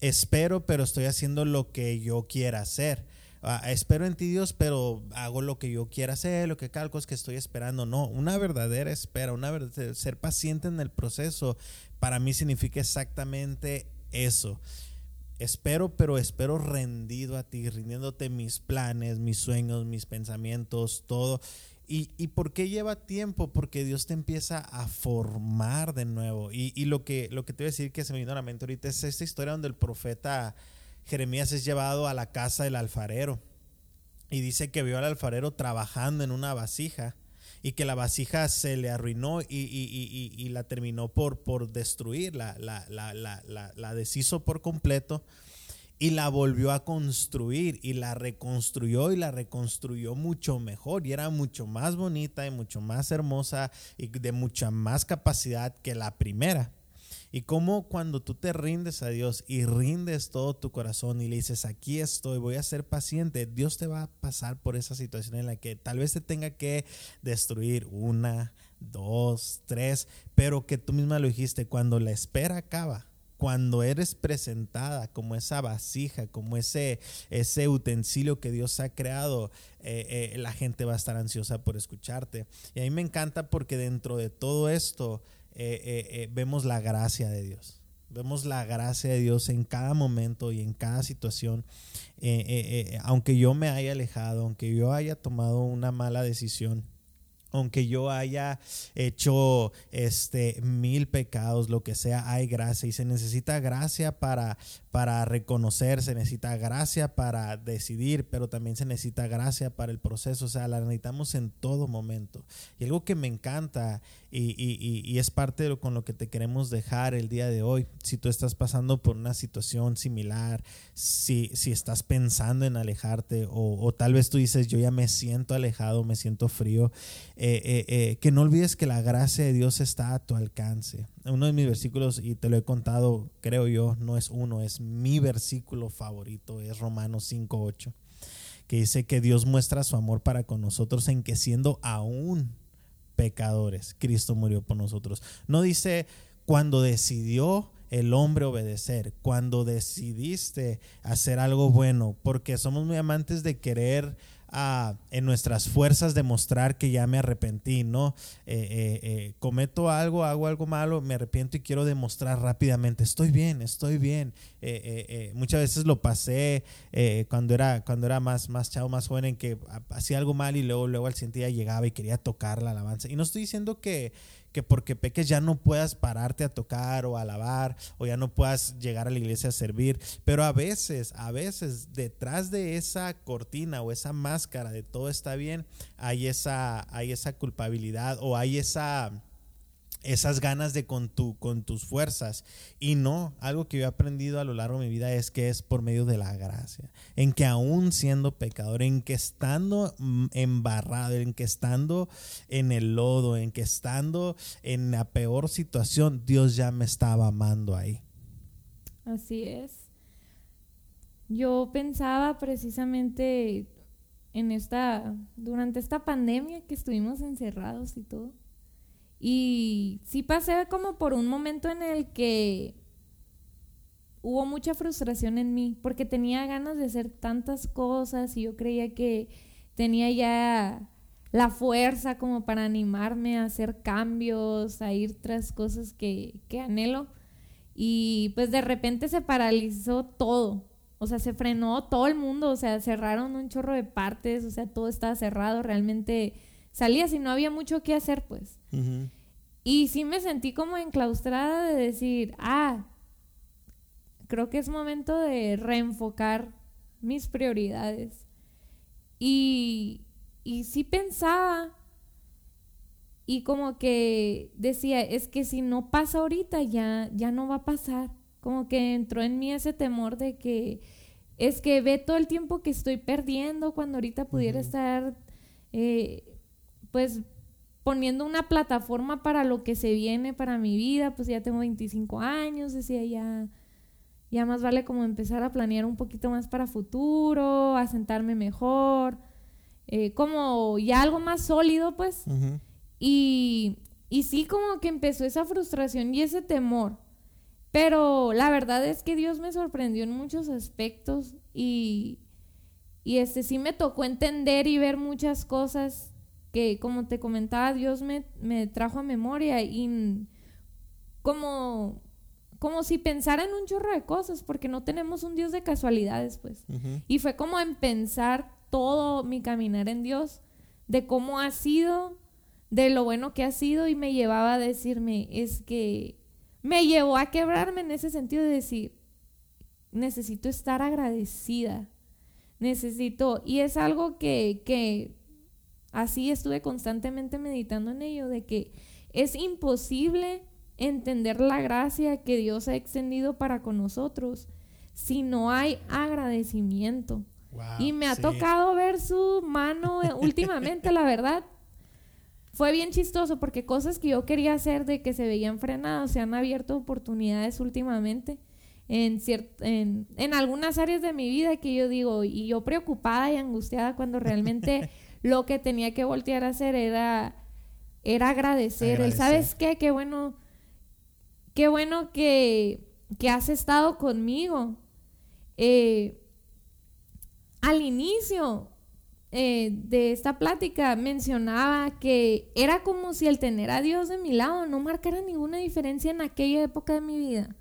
Espero, pero estoy haciendo lo que yo quiera hacer. Ah, espero en ti Dios, pero hago lo que yo quiera hacer, lo que calco es que estoy esperando. No, una verdadera espera, una verdadera, ser paciente en el proceso, para mí significa exactamente eso espero, pero espero rendido a ti, rindiéndote mis planes, mis sueños, mis pensamientos, todo. ¿Y, y por qué lleva tiempo? Porque Dios te empieza a formar de nuevo. Y, y, lo, que, lo que te voy a decir que se me vino a la mente ahorita es esta historia donde el profeta Jeremías es llevado a la casa del alfarero. Y dice que vio al alfarero trabajando en una vasija y que la vasija se le arruinó y, y, y, la terminó por, por destruir, la, la, la, la, deshizo por completo y la volvió a construir y la reconstruyó y la reconstruyó mucho mejor y era mucho más bonita y mucho más hermosa y de mucha más capacidad que la primera. Y como cuando tú te rindes a Dios y rindes todo tu corazón y le dices, aquí estoy, voy a ser paciente, Dios te va a pasar por esa situación en la que tal vez te tenga que destruir una, dos, tres, pero que tú misma lo dijiste, cuando la espera acaba, cuando eres presentada como esa vasija, como ese, ese utensilio que Dios ha creado, eh, eh, la gente va a estar ansiosa por escucharte. Y a mí me encanta porque dentro de todo esto, eh, eh, eh, vemos la gracia de Dios. Vemos la gracia de Dios en cada momento y en cada situación. aunque yo me haya alejado, aunque yo haya tomado una mala decisión, aunque yo haya hecho este mil pecados, lo que sea, hay gracia y se necesita gracia para para reconocer, se necesita gracia para decidir, pero también se necesita gracia para el proceso, o sea, la necesitamos en todo momento. Y algo que me encanta y, y, y es parte de lo con lo que te queremos dejar el día de hoy, si tú estás pasando por una situación similar, si, si estás pensando en alejarte o, tal vez tú dices, yo ya me siento alejado, me siento frío, eh, eh, eh, que no olvides que la gracia de Dios está a tu alcance. Uno de mis versículos, y te lo he contado, creo yo, no es uno, es mi versículo favorito, es Romanos 5.8, que dice que Dios muestra su amor para con nosotros en que siendo aún pecadores, Cristo murió por nosotros. No dice cuando decidió el hombre obedecer, cuando decidiste hacer algo bueno, porque somos muy amantes de querer en nuestras fuerzas demostrar que ya me arrepentí, ¿no? Eh, eh, eh, cometo algo, hago algo malo, me arrepiento y quiero demostrar rápidamente, estoy bien, estoy bien. muchas veces lo pasé cuando era, cuando era más, más chavo, más joven, en que hacía algo mal y luego, luego al siguiente día llegaba y quería tocar la alabanza. Y no estoy diciendo que que porque peques ya no puedas pararte a tocar o a alabar o ya no puedas llegar a la iglesia a servir. Pero a veces, a veces detrás de esa cortina o esa máscara de todo está bien, hay esa, hay esa culpabilidad o hay esa esas ganas de con, tu, con tus fuerzas. Y no, algo que yo he aprendido a lo largo de mi vida es que es por medio de la gracia. En que aún siendo pecador, en que estando mm, embarrado, en que estando en el lodo, en que estando en la peor situación, Dios ya me estaba amando ahí. Así es. Yo pensaba precisamente en esta, durante esta pandemia que estuvimos encerrados y todo y sí pasé como por un momento en el que hubo mucha frustración en mí, porque tenía ganas de hacer tantas cosas y yo creía que tenía ya la fuerza como para animarme a hacer cambios, a ir tras cosas que, que anhelo. Y pues de repente se paralizó todo. o sea, se frenó todo el mundo, o sea, cerraron un chorro de partes, o sea, todo estaba cerrado, realmente salías y no había mucho que hacer, pues. Y sí me sentí como enclaustrada de decir, ah, creo que es momento de reenfocar mis prioridades. Y, y sí pensaba y como que decía, es que si no pasa ahorita ya, ya no va a pasar. Como que entró en mí ese temor de que es que ve todo el tiempo que estoy perdiendo cuando ahorita pudiera estar eh, pues poniendo una plataforma para lo que se viene para mi vida, pues ya tengo 25 años, decía ya, ya más vale como empezar a planear un poquito más para futuro, a sentarme mejor, eh, como ya algo más sólido, pues. y, y sí como que empezó esa frustración y ese temor. Pero la verdad es que Dios me sorprendió en muchos aspectos y, y este sí me tocó entender y ver muchas cosas que como te comentaba, Dios me, trajo a memoria y como, como si pensara en un chorro de cosas, porque no tenemos un Dios de casualidades, pues. Y fue como en pensar todo mi caminar en Dios, de cómo ha sido, de lo bueno que ha sido, y me llevaba a decirme, es que me llevó a quebrarme en ese sentido de decir, necesito estar agradecida, necesito, y es algo que, que Así estuve constantemente meditando en ello, de que es imposible entender la gracia que Dios ha extendido para con nosotros si no hay agradecimiento. y me ha tocado ver su mano últimamente, la verdad. Fue bien chistoso porque cosas que yo quería hacer de que se veían frenadas, se han abierto oportunidades últimamente en, en, en algunas áreas de mi vida que yo digo, y yo preocupada y angustiada cuando realmente lo que tenía que voltear a hacer era, era agradecer. ¿Sabes qué? Qué bueno, qué bueno que, has estado conmigo. Eh, al inicio eh, de esta plática mencionaba que era como si el tener a Dios de mi lado no marcara ninguna diferencia en aquella época de mi vida.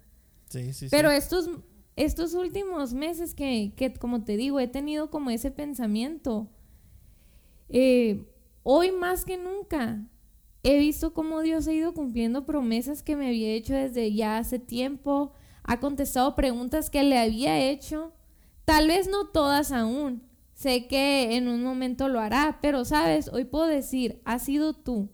Pero estos, estos últimos meses que, que, como te digo, he tenido como ese pensamiento eh, hoy más que nunca he visto cómo Dios ha ido cumpliendo promesas que me había hecho desde ya hace tiempo, ha contestado preguntas que le había hecho, tal vez no todas aún, sé que en un momento lo hará, pero sabes, hoy puedo decir, ha sido tú.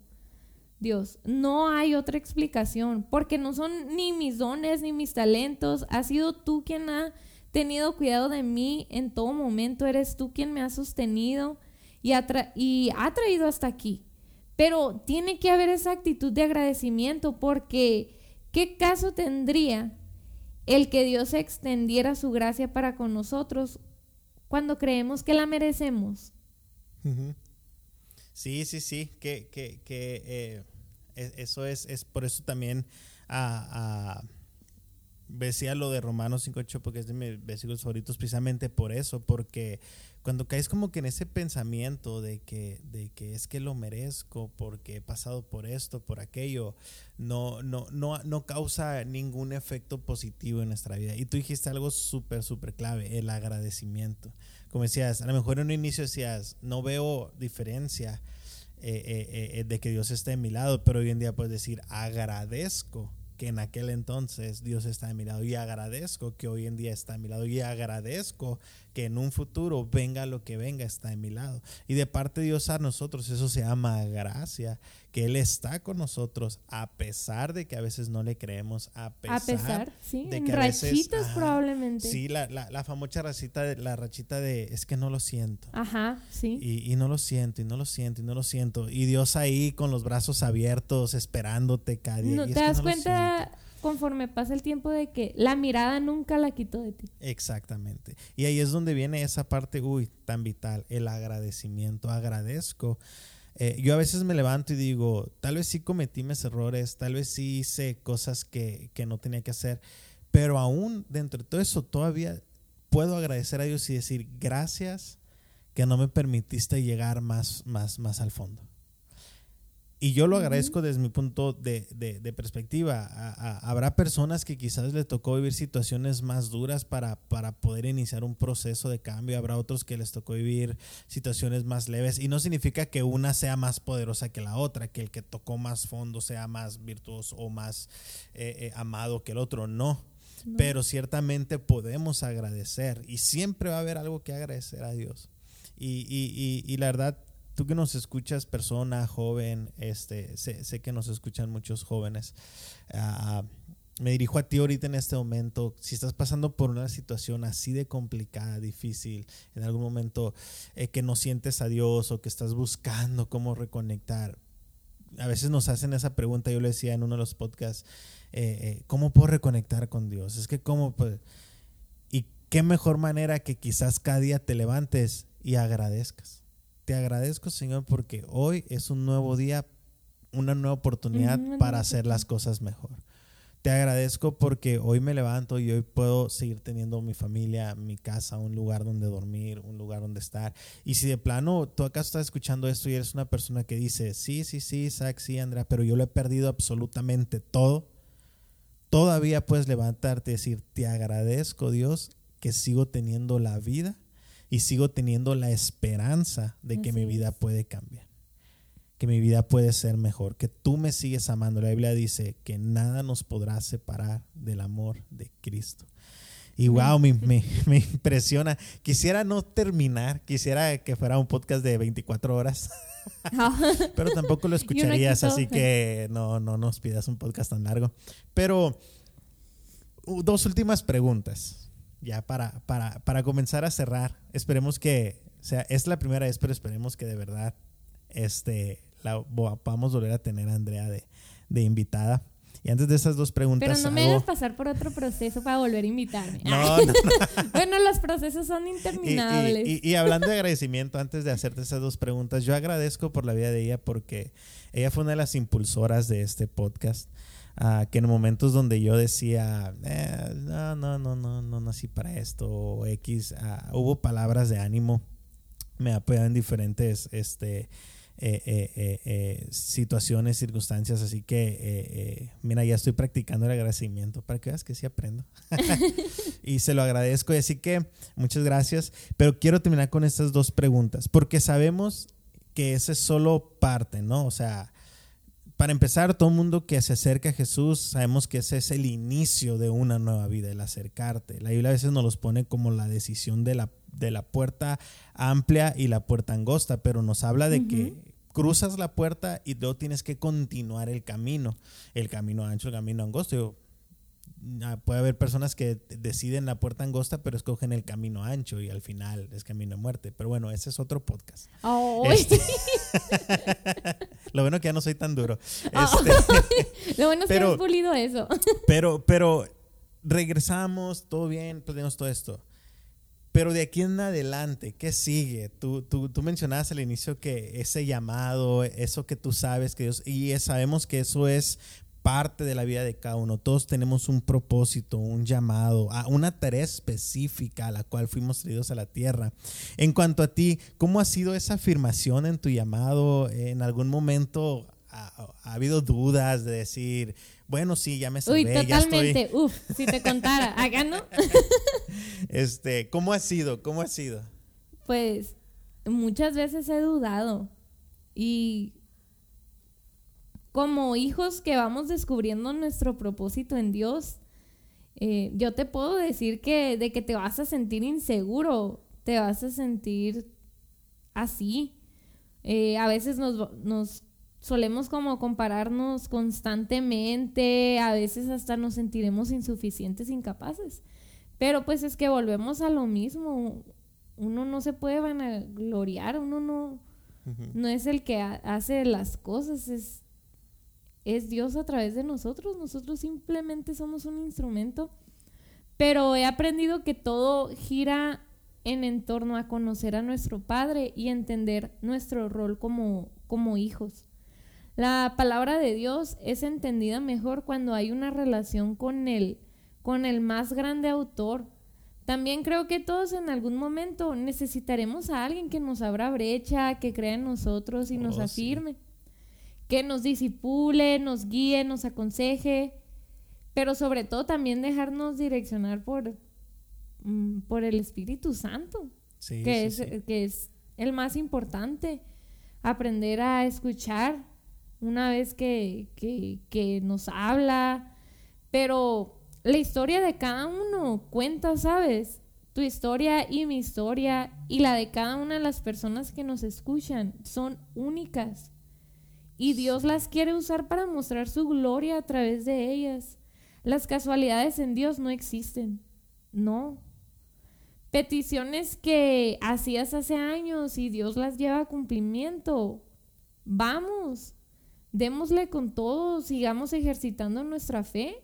Dios, no hay otra explicación, porque no son ni mis dones ni mis talentos, ha sido tú quien ha tenido cuidado de mí en todo momento, eres tú quien me ha sostenido, y ha, traído hasta aquí. Pero tiene que haber esa actitud de agradecimiento porque ¿qué caso tendría el que Dios extendiera su gracia para con nosotros cuando creemos que la merecemos? Sí, sí, sí, que, que, que eh, eso es, es por eso también a, decía lo de Romanos 5.8 porque es de mis versículos favoritos precisamente por eso, porque cuando caes como que en ese pensamiento de que, de que es que lo merezco porque he pasado por esto, por aquello, no, no, no, no causa ningún efecto positivo en nuestra vida. Y tú dijiste algo súper, súper clave, el agradecimiento. Como decías, a lo mejor en un inicio decías, no veo diferencia eh, eh, eh, de que Dios esté en mi lado, pero hoy en día puedes decir, agradezco que en aquel entonces Dios está a mi lado y agradezco que hoy en día está a mi lado y agradezco que en un futuro venga lo que venga está a mi lado. Y de parte de Dios a nosotros eso se llama gracia, que Él está con nosotros a pesar de que a veces no le creemos, a pesar, sí, de que rachitas probablemente. Sí, la, la, famosa rachita, de, la rachita de es que no lo siento. Ajá, sí. Y, y no lo siento, y no lo siento, y no lo siento. Y Dios ahí con los brazos abiertos esperándote cada día. No, ¿Te das cuenta? conforme pasa el tiempo de que la mirada nunca la quito de ti. Exactamente. Y ahí es donde viene esa parte, uy, tan vital, el agradecimiento. Agradezco. Eh, yo a veces me levanto y digo, tal vez sí cometí mis errores, tal vez sí hice cosas que, que no tenía que hacer, pero aún dentro de todo eso todavía puedo agradecer a Dios y decir gracias que no me permitiste llegar más, más, más al fondo. Y yo lo agradezco desde mi punto de, de, perspectiva. habrá personas que quizás les tocó vivir situaciones más duras para, para poder iniciar un proceso de cambio. Habrá otros que les tocó vivir situaciones más leves. Y no significa que una sea más poderosa que la otra, que el que tocó más fondo sea más virtuoso o más eh, eh, amado que el otro. No. Pero ciertamente podemos agradecer. Y siempre va a haber algo que agradecer a Dios. Y, y, y, y la verdad, tú que nos escuchas, persona joven, este, sé, que nos escuchan muchos jóvenes. Uh, me dirijo a ti ahorita en este momento. Si estás pasando por una situación así de complicada, difícil, en algún momento eh, que no sientes a Dios o que estás buscando cómo reconectar, a veces nos hacen esa pregunta. Yo le decía en uno de los podcasts, eh, eh, ¿cómo puedo reconectar con Dios? Es que, ¿cómo? Pues, y qué mejor manera que quizás cada día te levantes y agradezcas te agradezco, Señor, porque hoy es un nuevo día, una nueva oportunidad para hacer las cosas mejor. Te agradezco porque hoy me levanto y hoy puedo seguir teniendo mi familia, mi casa, un lugar donde dormir, un lugar donde estar. Y si de plano tú acá estás escuchando esto y eres una persona que dice, sí, sí, sí, Isaac, sí, Andrea, pero yo lo he perdido absolutamente todo, todavía puedes levantarte y decir, te agradezco Dios que sigo teniendo la vida y sigo teniendo la esperanza de que mi vida puede cambiar, que mi vida puede ser mejor, que tú me sigues amando. La Biblia dice que nada nos podrá separar del amor de Cristo. Y wow, me, me, impresiona. Quisiera no terminar, quisiera que fuera un podcast de 24 horas, pero tampoco lo escucharías, así que no, no nos pidas un podcast tan largo. Pero dos últimas preguntas ya para, para, para comenzar a cerrar, esperemos que, o sea, es la primera vez, pero esperemos que de verdad este, la, podamos volver a tener a Andrea de, de invitada. Y antes de esas dos preguntas. Pero no me hagas pasar por otro proceso para volver a invitarme. No, no, bueno, los procesos son interminables. Y, y, y, hablando de agradecimiento, antes de hacerte esas dos preguntas, yo agradezco por la vida de ella porque ella fue una de las impulsoras de este podcast. Ah, que en momentos donde yo decía, eh, no, no, no, no, no nací para esto, o X, ah, hubo palabras de ánimo, me apoyaron en diferentes este, eh, eh, situaciones, circunstancias, así que, mira, ya estoy practicando el agradecimiento para que veas que sí aprendo. y se lo agradezco, y así que muchas gracias, pero quiero terminar con estas dos preguntas, porque sabemos que esa es solo parte, ¿no? O sea, para empezar, todo el mundo que se acerca a Jesús, sabemos que ese es el inicio de una nueva vida, el acercarte. La Biblia a veces nos los pone como la decisión de la, de la puerta amplia y la puerta angosta, pero nos habla de que cruzas la puerta y luego tienes que continuar el camino, el camino ancho, el camino angosto. Ah, puede haber personas que deciden la puerta angosta, pero escogen el camino ancho y al final es camino de muerte. Pero bueno, ese es otro podcast. Este, lo bueno que ya no soy tan duro. Este, lo bueno es que has pulido eso. pero, pero regresamos, todo bien, tenemos todo esto. Pero de aquí en adelante, ¿qué sigue? Tú, tú, tú, mencionabas al inicio que ese llamado, eso que tú sabes que Dios, y sabemos que eso es parte de la vida de cada uno. Todos tenemos un propósito, un llamado, una tarea específica a la cual fuimos traídos a la tierra. En cuanto a ti, ¿cómo ha sido esa afirmación en tu llamado? ¿En algún momento ha, habido dudas de decir, bueno, sí, ya me salvé, Uy, totalmente. Uf, si te contara, acá no. este, ¿cómo ha sido? ¿Cómo ha sido? Pues muchas veces he dudado y como hijos que vamos descubriendo nuestro propósito en Dios, eh, yo te puedo decir que de que te vas a sentir inseguro, te vas a sentir así. Eh, a veces nos, nos solemos como compararnos constantemente, a veces hasta nos sentiremos insuficientes, incapaces. Pero pues es que volvemos a lo mismo. Uno no se puede vanagloriar, uno no, no es el que hace las cosas, es es Dios a través de nosotros. Nosotros simplemente somos un instrumento. Pero he aprendido que todo gira en entorno a conocer a nuestro Padre y entender nuestro rol como, como hijos. La palabra de Dios es entendida mejor cuando hay una relación con Él, con el más grande autor. También creo que todos en algún momento necesitaremos a alguien que nos abra brecha, que crea en nosotros y nos oh, afirme que nos disipule, nos guíe, nos aconseje, pero sobre todo también dejarnos direccionar por, mm, por el Espíritu Santo, que, es, que es el más importante. Aprender a escuchar una vez que, que nos habla, pero la historia de cada uno cuenta, ¿sabes? Tu historia y mi historia y la de cada una de las personas que nos escuchan son únicas. Y Dios las quiere usar para mostrar su gloria a través de ellas. Las casualidades en Dios no existen. No. Peticiones que hacías hace años y Dios las lleva a cumplimiento. Vamos, démosle con todo, sigamos ejercitando nuestra fe.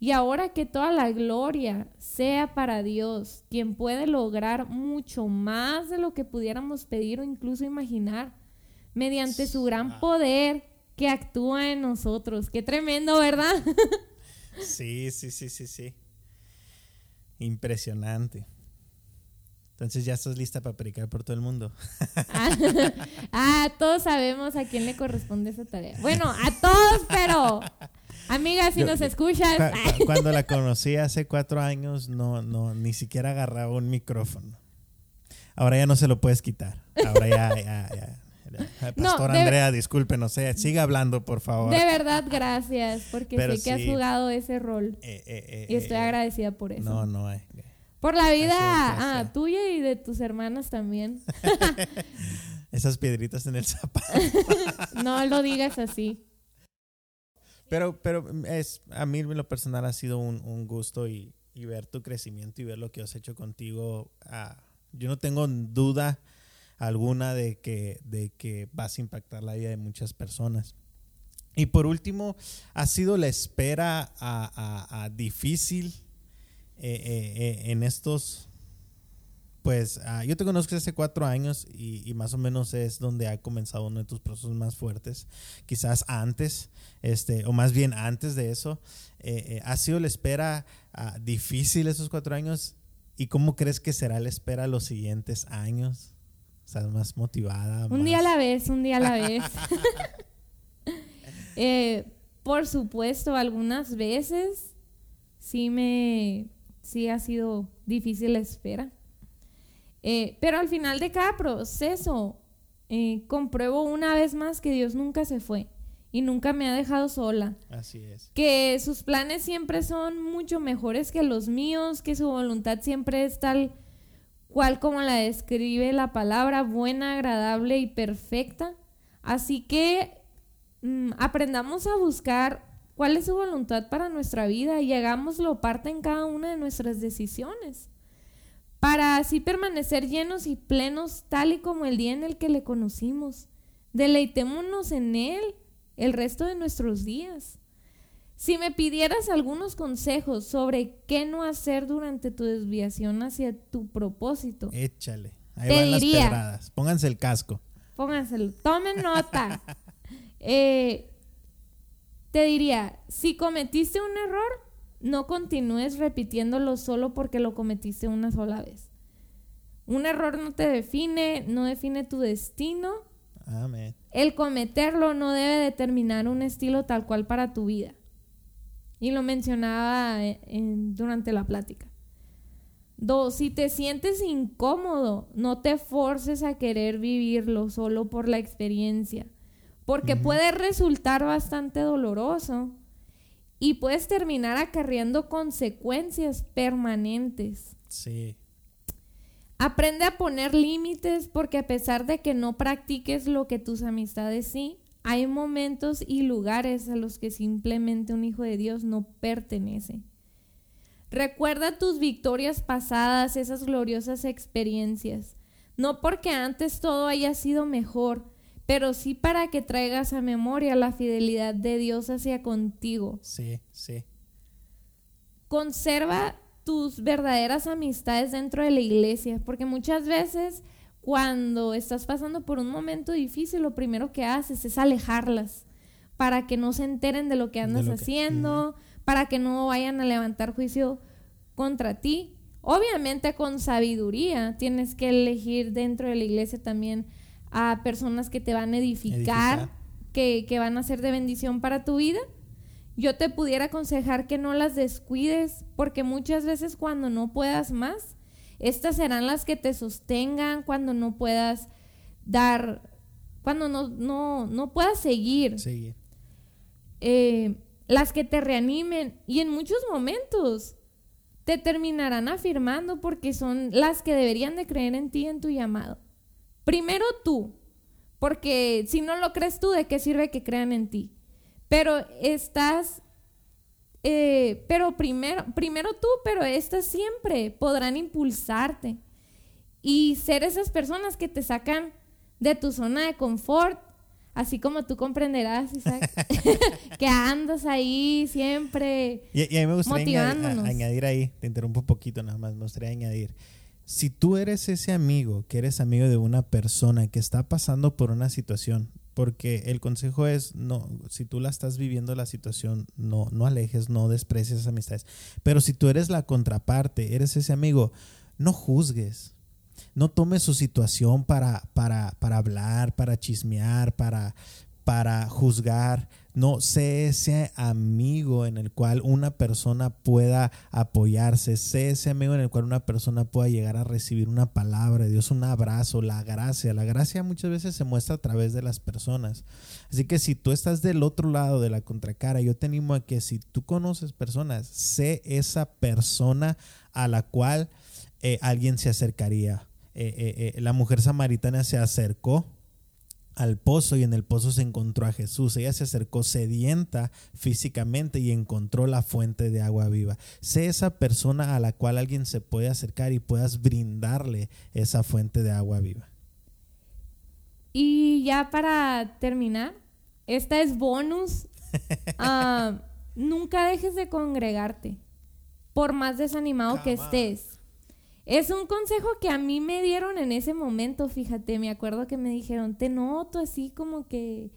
Y ahora que toda la gloria sea para Dios, quien puede lograr mucho más de lo que pudiéramos pedir o incluso imaginar mediante su gran ah. poder que actúa en nosotros. Qué tremendo, ¿verdad? sí, sí, sí, sí, sí. Impresionante. Entonces ya estás lista para predicar por todo el mundo. ah, todos sabemos a quién le corresponde esa tarea. Bueno, a todos, pero amiga, si nos escuchas. cuando la conocí hace cuatro años, no, no, ni siquiera agarraba un micrófono. Ahora ya no se lo puedes quitar. Ahora ya, ya, ya Pastor Andrea, disculpe, no sé, siga hablando, por favor. De verdad, gracias, porque sé que has jugado ese rol. Eh, eh, eh, y estoy agradecida por eso. No, no. por la vida ah, tuya y de tus hermanas también. Esas piedritas en el zapato. no lo digas así. Pero, pero es, a mí en lo personal ha sido un, gusto y, ver tu crecimiento y ver lo que has hecho contigo. Ah, yo no tengo duda alguna de que, de que vas a impactar la vida de muchas personas. Y por último, ha sido la espera a, difícil eh, eh, eh, en estos, pues ah, yo te conozco hace cuatro años y, más o menos es donde ha comenzado uno de tus procesos más fuertes, quizás antes, este, o más bien antes de eso. ha sido la espera ah, difícil esos cuatro años y cómo crees que será la espera los siguientes años? Estás más motivada. Un día a la vez, un día a la vez. Eh, por supuesto, algunas veces sí me, sí ha sido difícil la espera. Eh, pero al final de cada proceso, eh, compruebo una vez más que Dios nunca se fue y nunca me ha dejado sola. Así es. Que sus planes siempre son mucho mejores que los míos, que su voluntad siempre es tal cual como la describe la palabra, buena, agradable y perfecta. Así que mm, aprendamos a buscar cuál es su voluntad para nuestra vida y hagámoslo parte en cada una de nuestras decisiones, para así permanecer llenos y plenos tal y como el día en el que le conocimos. Deleitémonos en Él el resto de nuestros días. Si me pidieras algunos consejos sobre qué no hacer durante tu desviación hacia tu propósito. Échale. Ahí van las pedradas. Pónganse el casco. Pónganselo. Tomen nota. Eh, te diría, si cometiste un error, no continúes repitiéndolo solo porque lo cometiste una sola vez. Un error no te define, no define tu destino. Amén. El cometerlo no debe determinar un estilo tal cual para tu vida. Y lo mencionaba eh, durante la plática. Dos, si te sientes incómodo, no te forces a querer vivirlo solo por la experiencia, porque puede resultar bastante doloroso y puedes terminar acarreando consecuencias permanentes. Sí. Aprende a poner límites porque a pesar de que no practiques lo que tus amistades sí, hay momentos y lugares a los que simplemente un hijo de Dios no pertenece. Recuerda tus victorias pasadas, esas gloriosas experiencias. No porque antes todo haya sido mejor, pero sí para que traigas a memoria la fidelidad de Dios hacia contigo. Sí, sí. Conserva tus verdaderas amistades dentro de la iglesia, porque muchas veces cuando estás pasando por un momento difícil, lo primero que haces es alejarlas para que no se enteren de lo que andas haciendo, para que no vayan a levantar juicio contra ti. Obviamente con sabiduría tienes que elegir dentro de la iglesia también a personas que te van a edificar, que, que van a ser de bendición para tu vida, yo te pudiera aconsejar que no las descuides, porque muchas veces cuando no puedas más, estas serán las que te sostengan cuando no puedas dar, cuando no, no, no puedas seguir. Seguir. Eh, las que te reanimen y en muchos momentos te terminarán afirmando porque son las que deberían de creer en ti, en tu llamado. Primero tú, porque si no lo crees tú, ¿de qué sirve que crean en ti? Pero estás, eh, pero primero, primero tú, pero estas siempre podrán impulsarte y ser esas personas que te sacan de tu zona de confort, así como tú comprenderás, Isaac, que andas ahí siempre Y, y a mí me gustaría añadir, a- añadir ahí, te interrumpo un poquito nada más, me gustaría añadir. Si tú eres ese amigo, que eres amigo de una persona que está pasando por una situación, porque el consejo es, no, si tú la estás viviendo la situación, no, no alejes, no desprecies amistades. Pero si tú eres la contraparte, eres ese amigo, no juzgues. No tomes su situación para, para, para hablar, para chismear, para, para juzgar. No, sé ese amigo en el cual una persona pueda apoyarse. Sé ese amigo en el cual una persona pueda llegar a recibir una palabra de Dios, un abrazo, la gracia. La gracia muchas veces se muestra a través de las personas. Así que si tú estás del otro lado de la contracara, yo te animo a que si tú conoces personas, sé esa persona a la cual eh, alguien se acercaría. Eh, eh, la mujer samaritana se acercó al pozo y en el pozo se encontró a Jesús. Ella se acercó sedienta físicamente y encontró la fuente de agua viva. Sé esa persona a la cual alguien se puede acercar y puedas brindarle esa fuente de agua viva. Y ya para terminar, esta es bonus. Ah, nunca dejes de congregarte, por más desanimado que Come estés. Es un consejo que a mí me dieron en ese momento, fíjate, me acuerdo que me dijeron, te noto así como que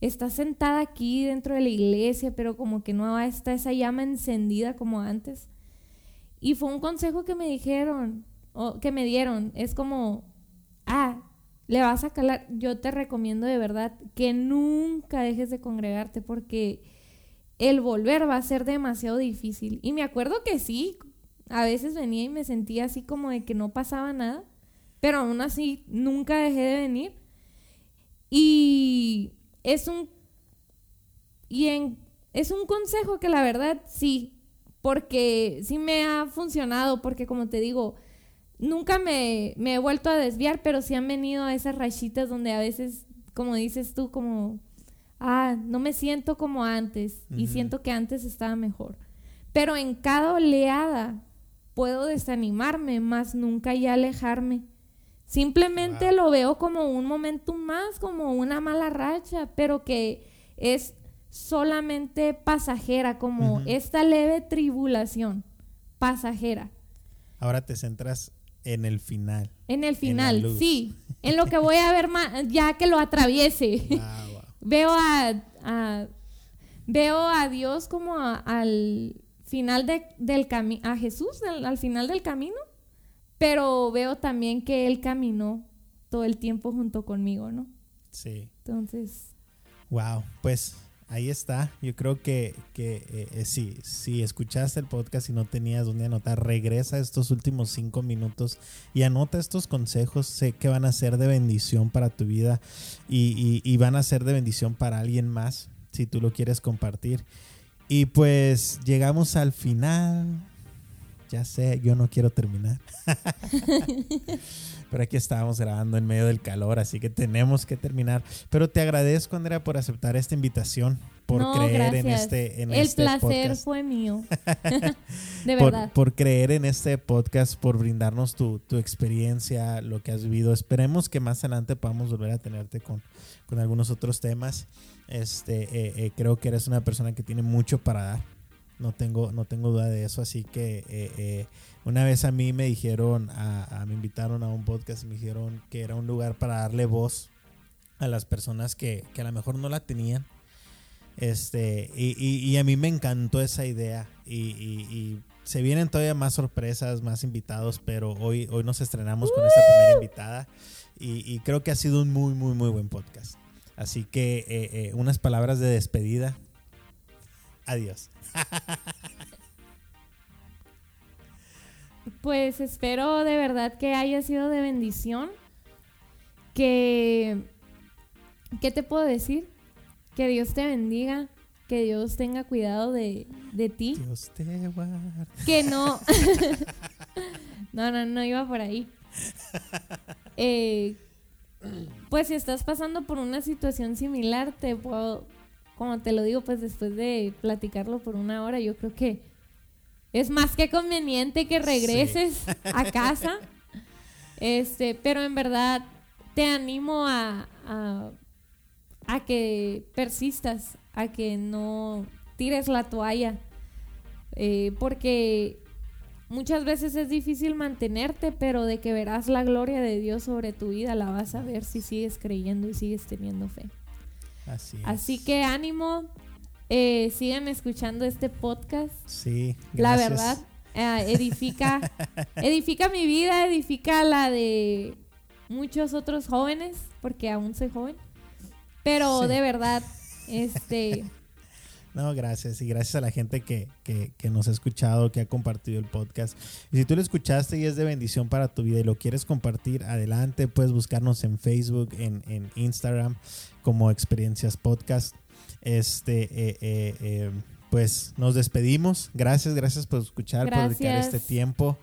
estás sentada aquí dentro de la iglesia, pero como que no está esa llama encendida como antes. Y fue un consejo que me dijeron, o que me dieron, es como, ah, le vas a calar, yo te recomiendo de verdad que nunca dejes de congregarte porque el volver va a ser demasiado difícil. Y me acuerdo que sí, a veces venía y me sentía así como de que no pasaba nada, pero aún así nunca dejé de venir. Y es un y en, es un consejo que la verdad sí, porque sí me ha funcionado, porque como te digo, nunca me, me he vuelto a desviar, pero sí han venido a esas rachitas donde a veces, como dices tú, como, ah, no me siento como antes y siento que antes estaba mejor. Pero en cada oleada puedo desanimarme, más nunca ya alejarme. Simplemente Wow. lo veo como un momento más, como una mala racha, pero que es solamente pasajera, como esta leve tribulación pasajera. Ahora te centras en el final. En el final, sí. En lo que voy a ver ma- ya que lo atraviese. Wow. veo a, a- veo a Dios como a- al final de- del camino, a Jesús al, al final del camino, pero veo también que Él caminó todo el tiempo junto conmigo, ¿no? Sí. Entonces, Wow, pues ahí está. Yo creo que, que eh, eh, sí, si escuchaste el podcast y no tenías donde anotar, regresa estos últimos cinco minutos y anota estos consejos. Sé que van a ser de bendición para tu vida y, y- y van a ser de bendición para alguien más si tú lo quieres compartir. Y pues llegamos al final. Ya sé, yo no quiero terminar. Pero aquí estábamos grabando en medio del calor, así que tenemos que terminar. Pero te agradezco, Andrea, por aceptar esta invitación, por no, creer en gracias. este, en el este placer podcast. fue mío. de Por, verdad. por creer en este podcast, por brindarnos tu, tu experiencia, lo que has vivido. Esperemos que más adelante podamos volver a tenerte con, con algunos otros temas. Este, eh, eh, creo que eres una persona que tiene mucho para dar. No tengo, no tengo duda de eso. Así que eh, una vez a mí me dijeron, a, a- me invitaron a un podcast y me dijeron que era un lugar para darle voz a las personas que, que a lo mejor no la tenían. Este, y, y- y a mí me encantó esa idea. Y, y- y se vienen todavía más sorpresas, más invitados, pero hoy, hoy nos estrenamos con esta primera invitada. Y, y creo que ha sido un muy, muy, muy buen podcast. Así que eh, eh, unas palabras de despedida. Adiós. Pues espero de verdad que haya sido de bendición. Que, ¿qué te puedo decir? Que Dios te bendiga, que Dios tenga cuidado de, de ti. Dios te guarde. Que no. no, no, no iba por ahí. Eh, pues si estás pasando por una situación similar, te puedo, como te lo digo, pues después de platicarlo por una hora, yo creo que es más que conveniente que regreses a casa. Este, pero en verdad te animo a, a, a que persistas, a que no tires la toalla. Eh, porque muchas veces es difícil mantenerte, pero de que verás la gloria de Dios sobre tu vida, la vas a ver si sigues creyendo y sigues teniendo fe. Así es. Así que ánimo, eh, sigan escuchando este podcast. Sí, La gracias. verdad, eh, edifica, edifica mi vida, edifica la de muchos otros jóvenes, porque aún soy joven. Pero Sí. de verdad, este, No, gracias. Y gracias a la gente que, que- que nos ha escuchado, que ha compartido el podcast. Y si tú lo escuchaste y es de bendición para tu vida y lo quieres compartir, adelante. Puedes buscarnos en Facebook, en, en Instagram, como Experiencias Podcast. Este, eh, eh, eh, pues nos despedimos. Gracias, gracias por escuchar, por dedicar este tiempo.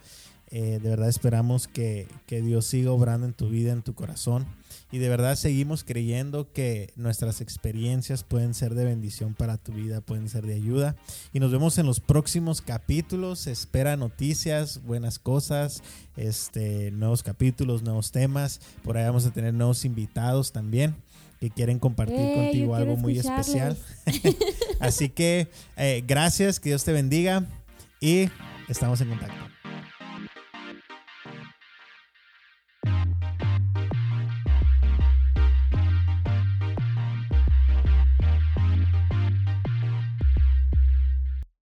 Eh, de verdad esperamos que, que Dios siga obrando en tu vida, en tu corazón. Y de verdad seguimos creyendo que nuestras experiencias pueden ser de bendición para tu vida, pueden ser de ayuda. Y nos vemos en los próximos capítulos. Espera noticias, buenas cosas, este, nuevos capítulos, nuevos temas. Por ahí vamos a tener nuevos invitados también que quieren compartir eh, contigo algo muy especial. Así que eh, gracias, que Dios te bendiga y estamos en contacto.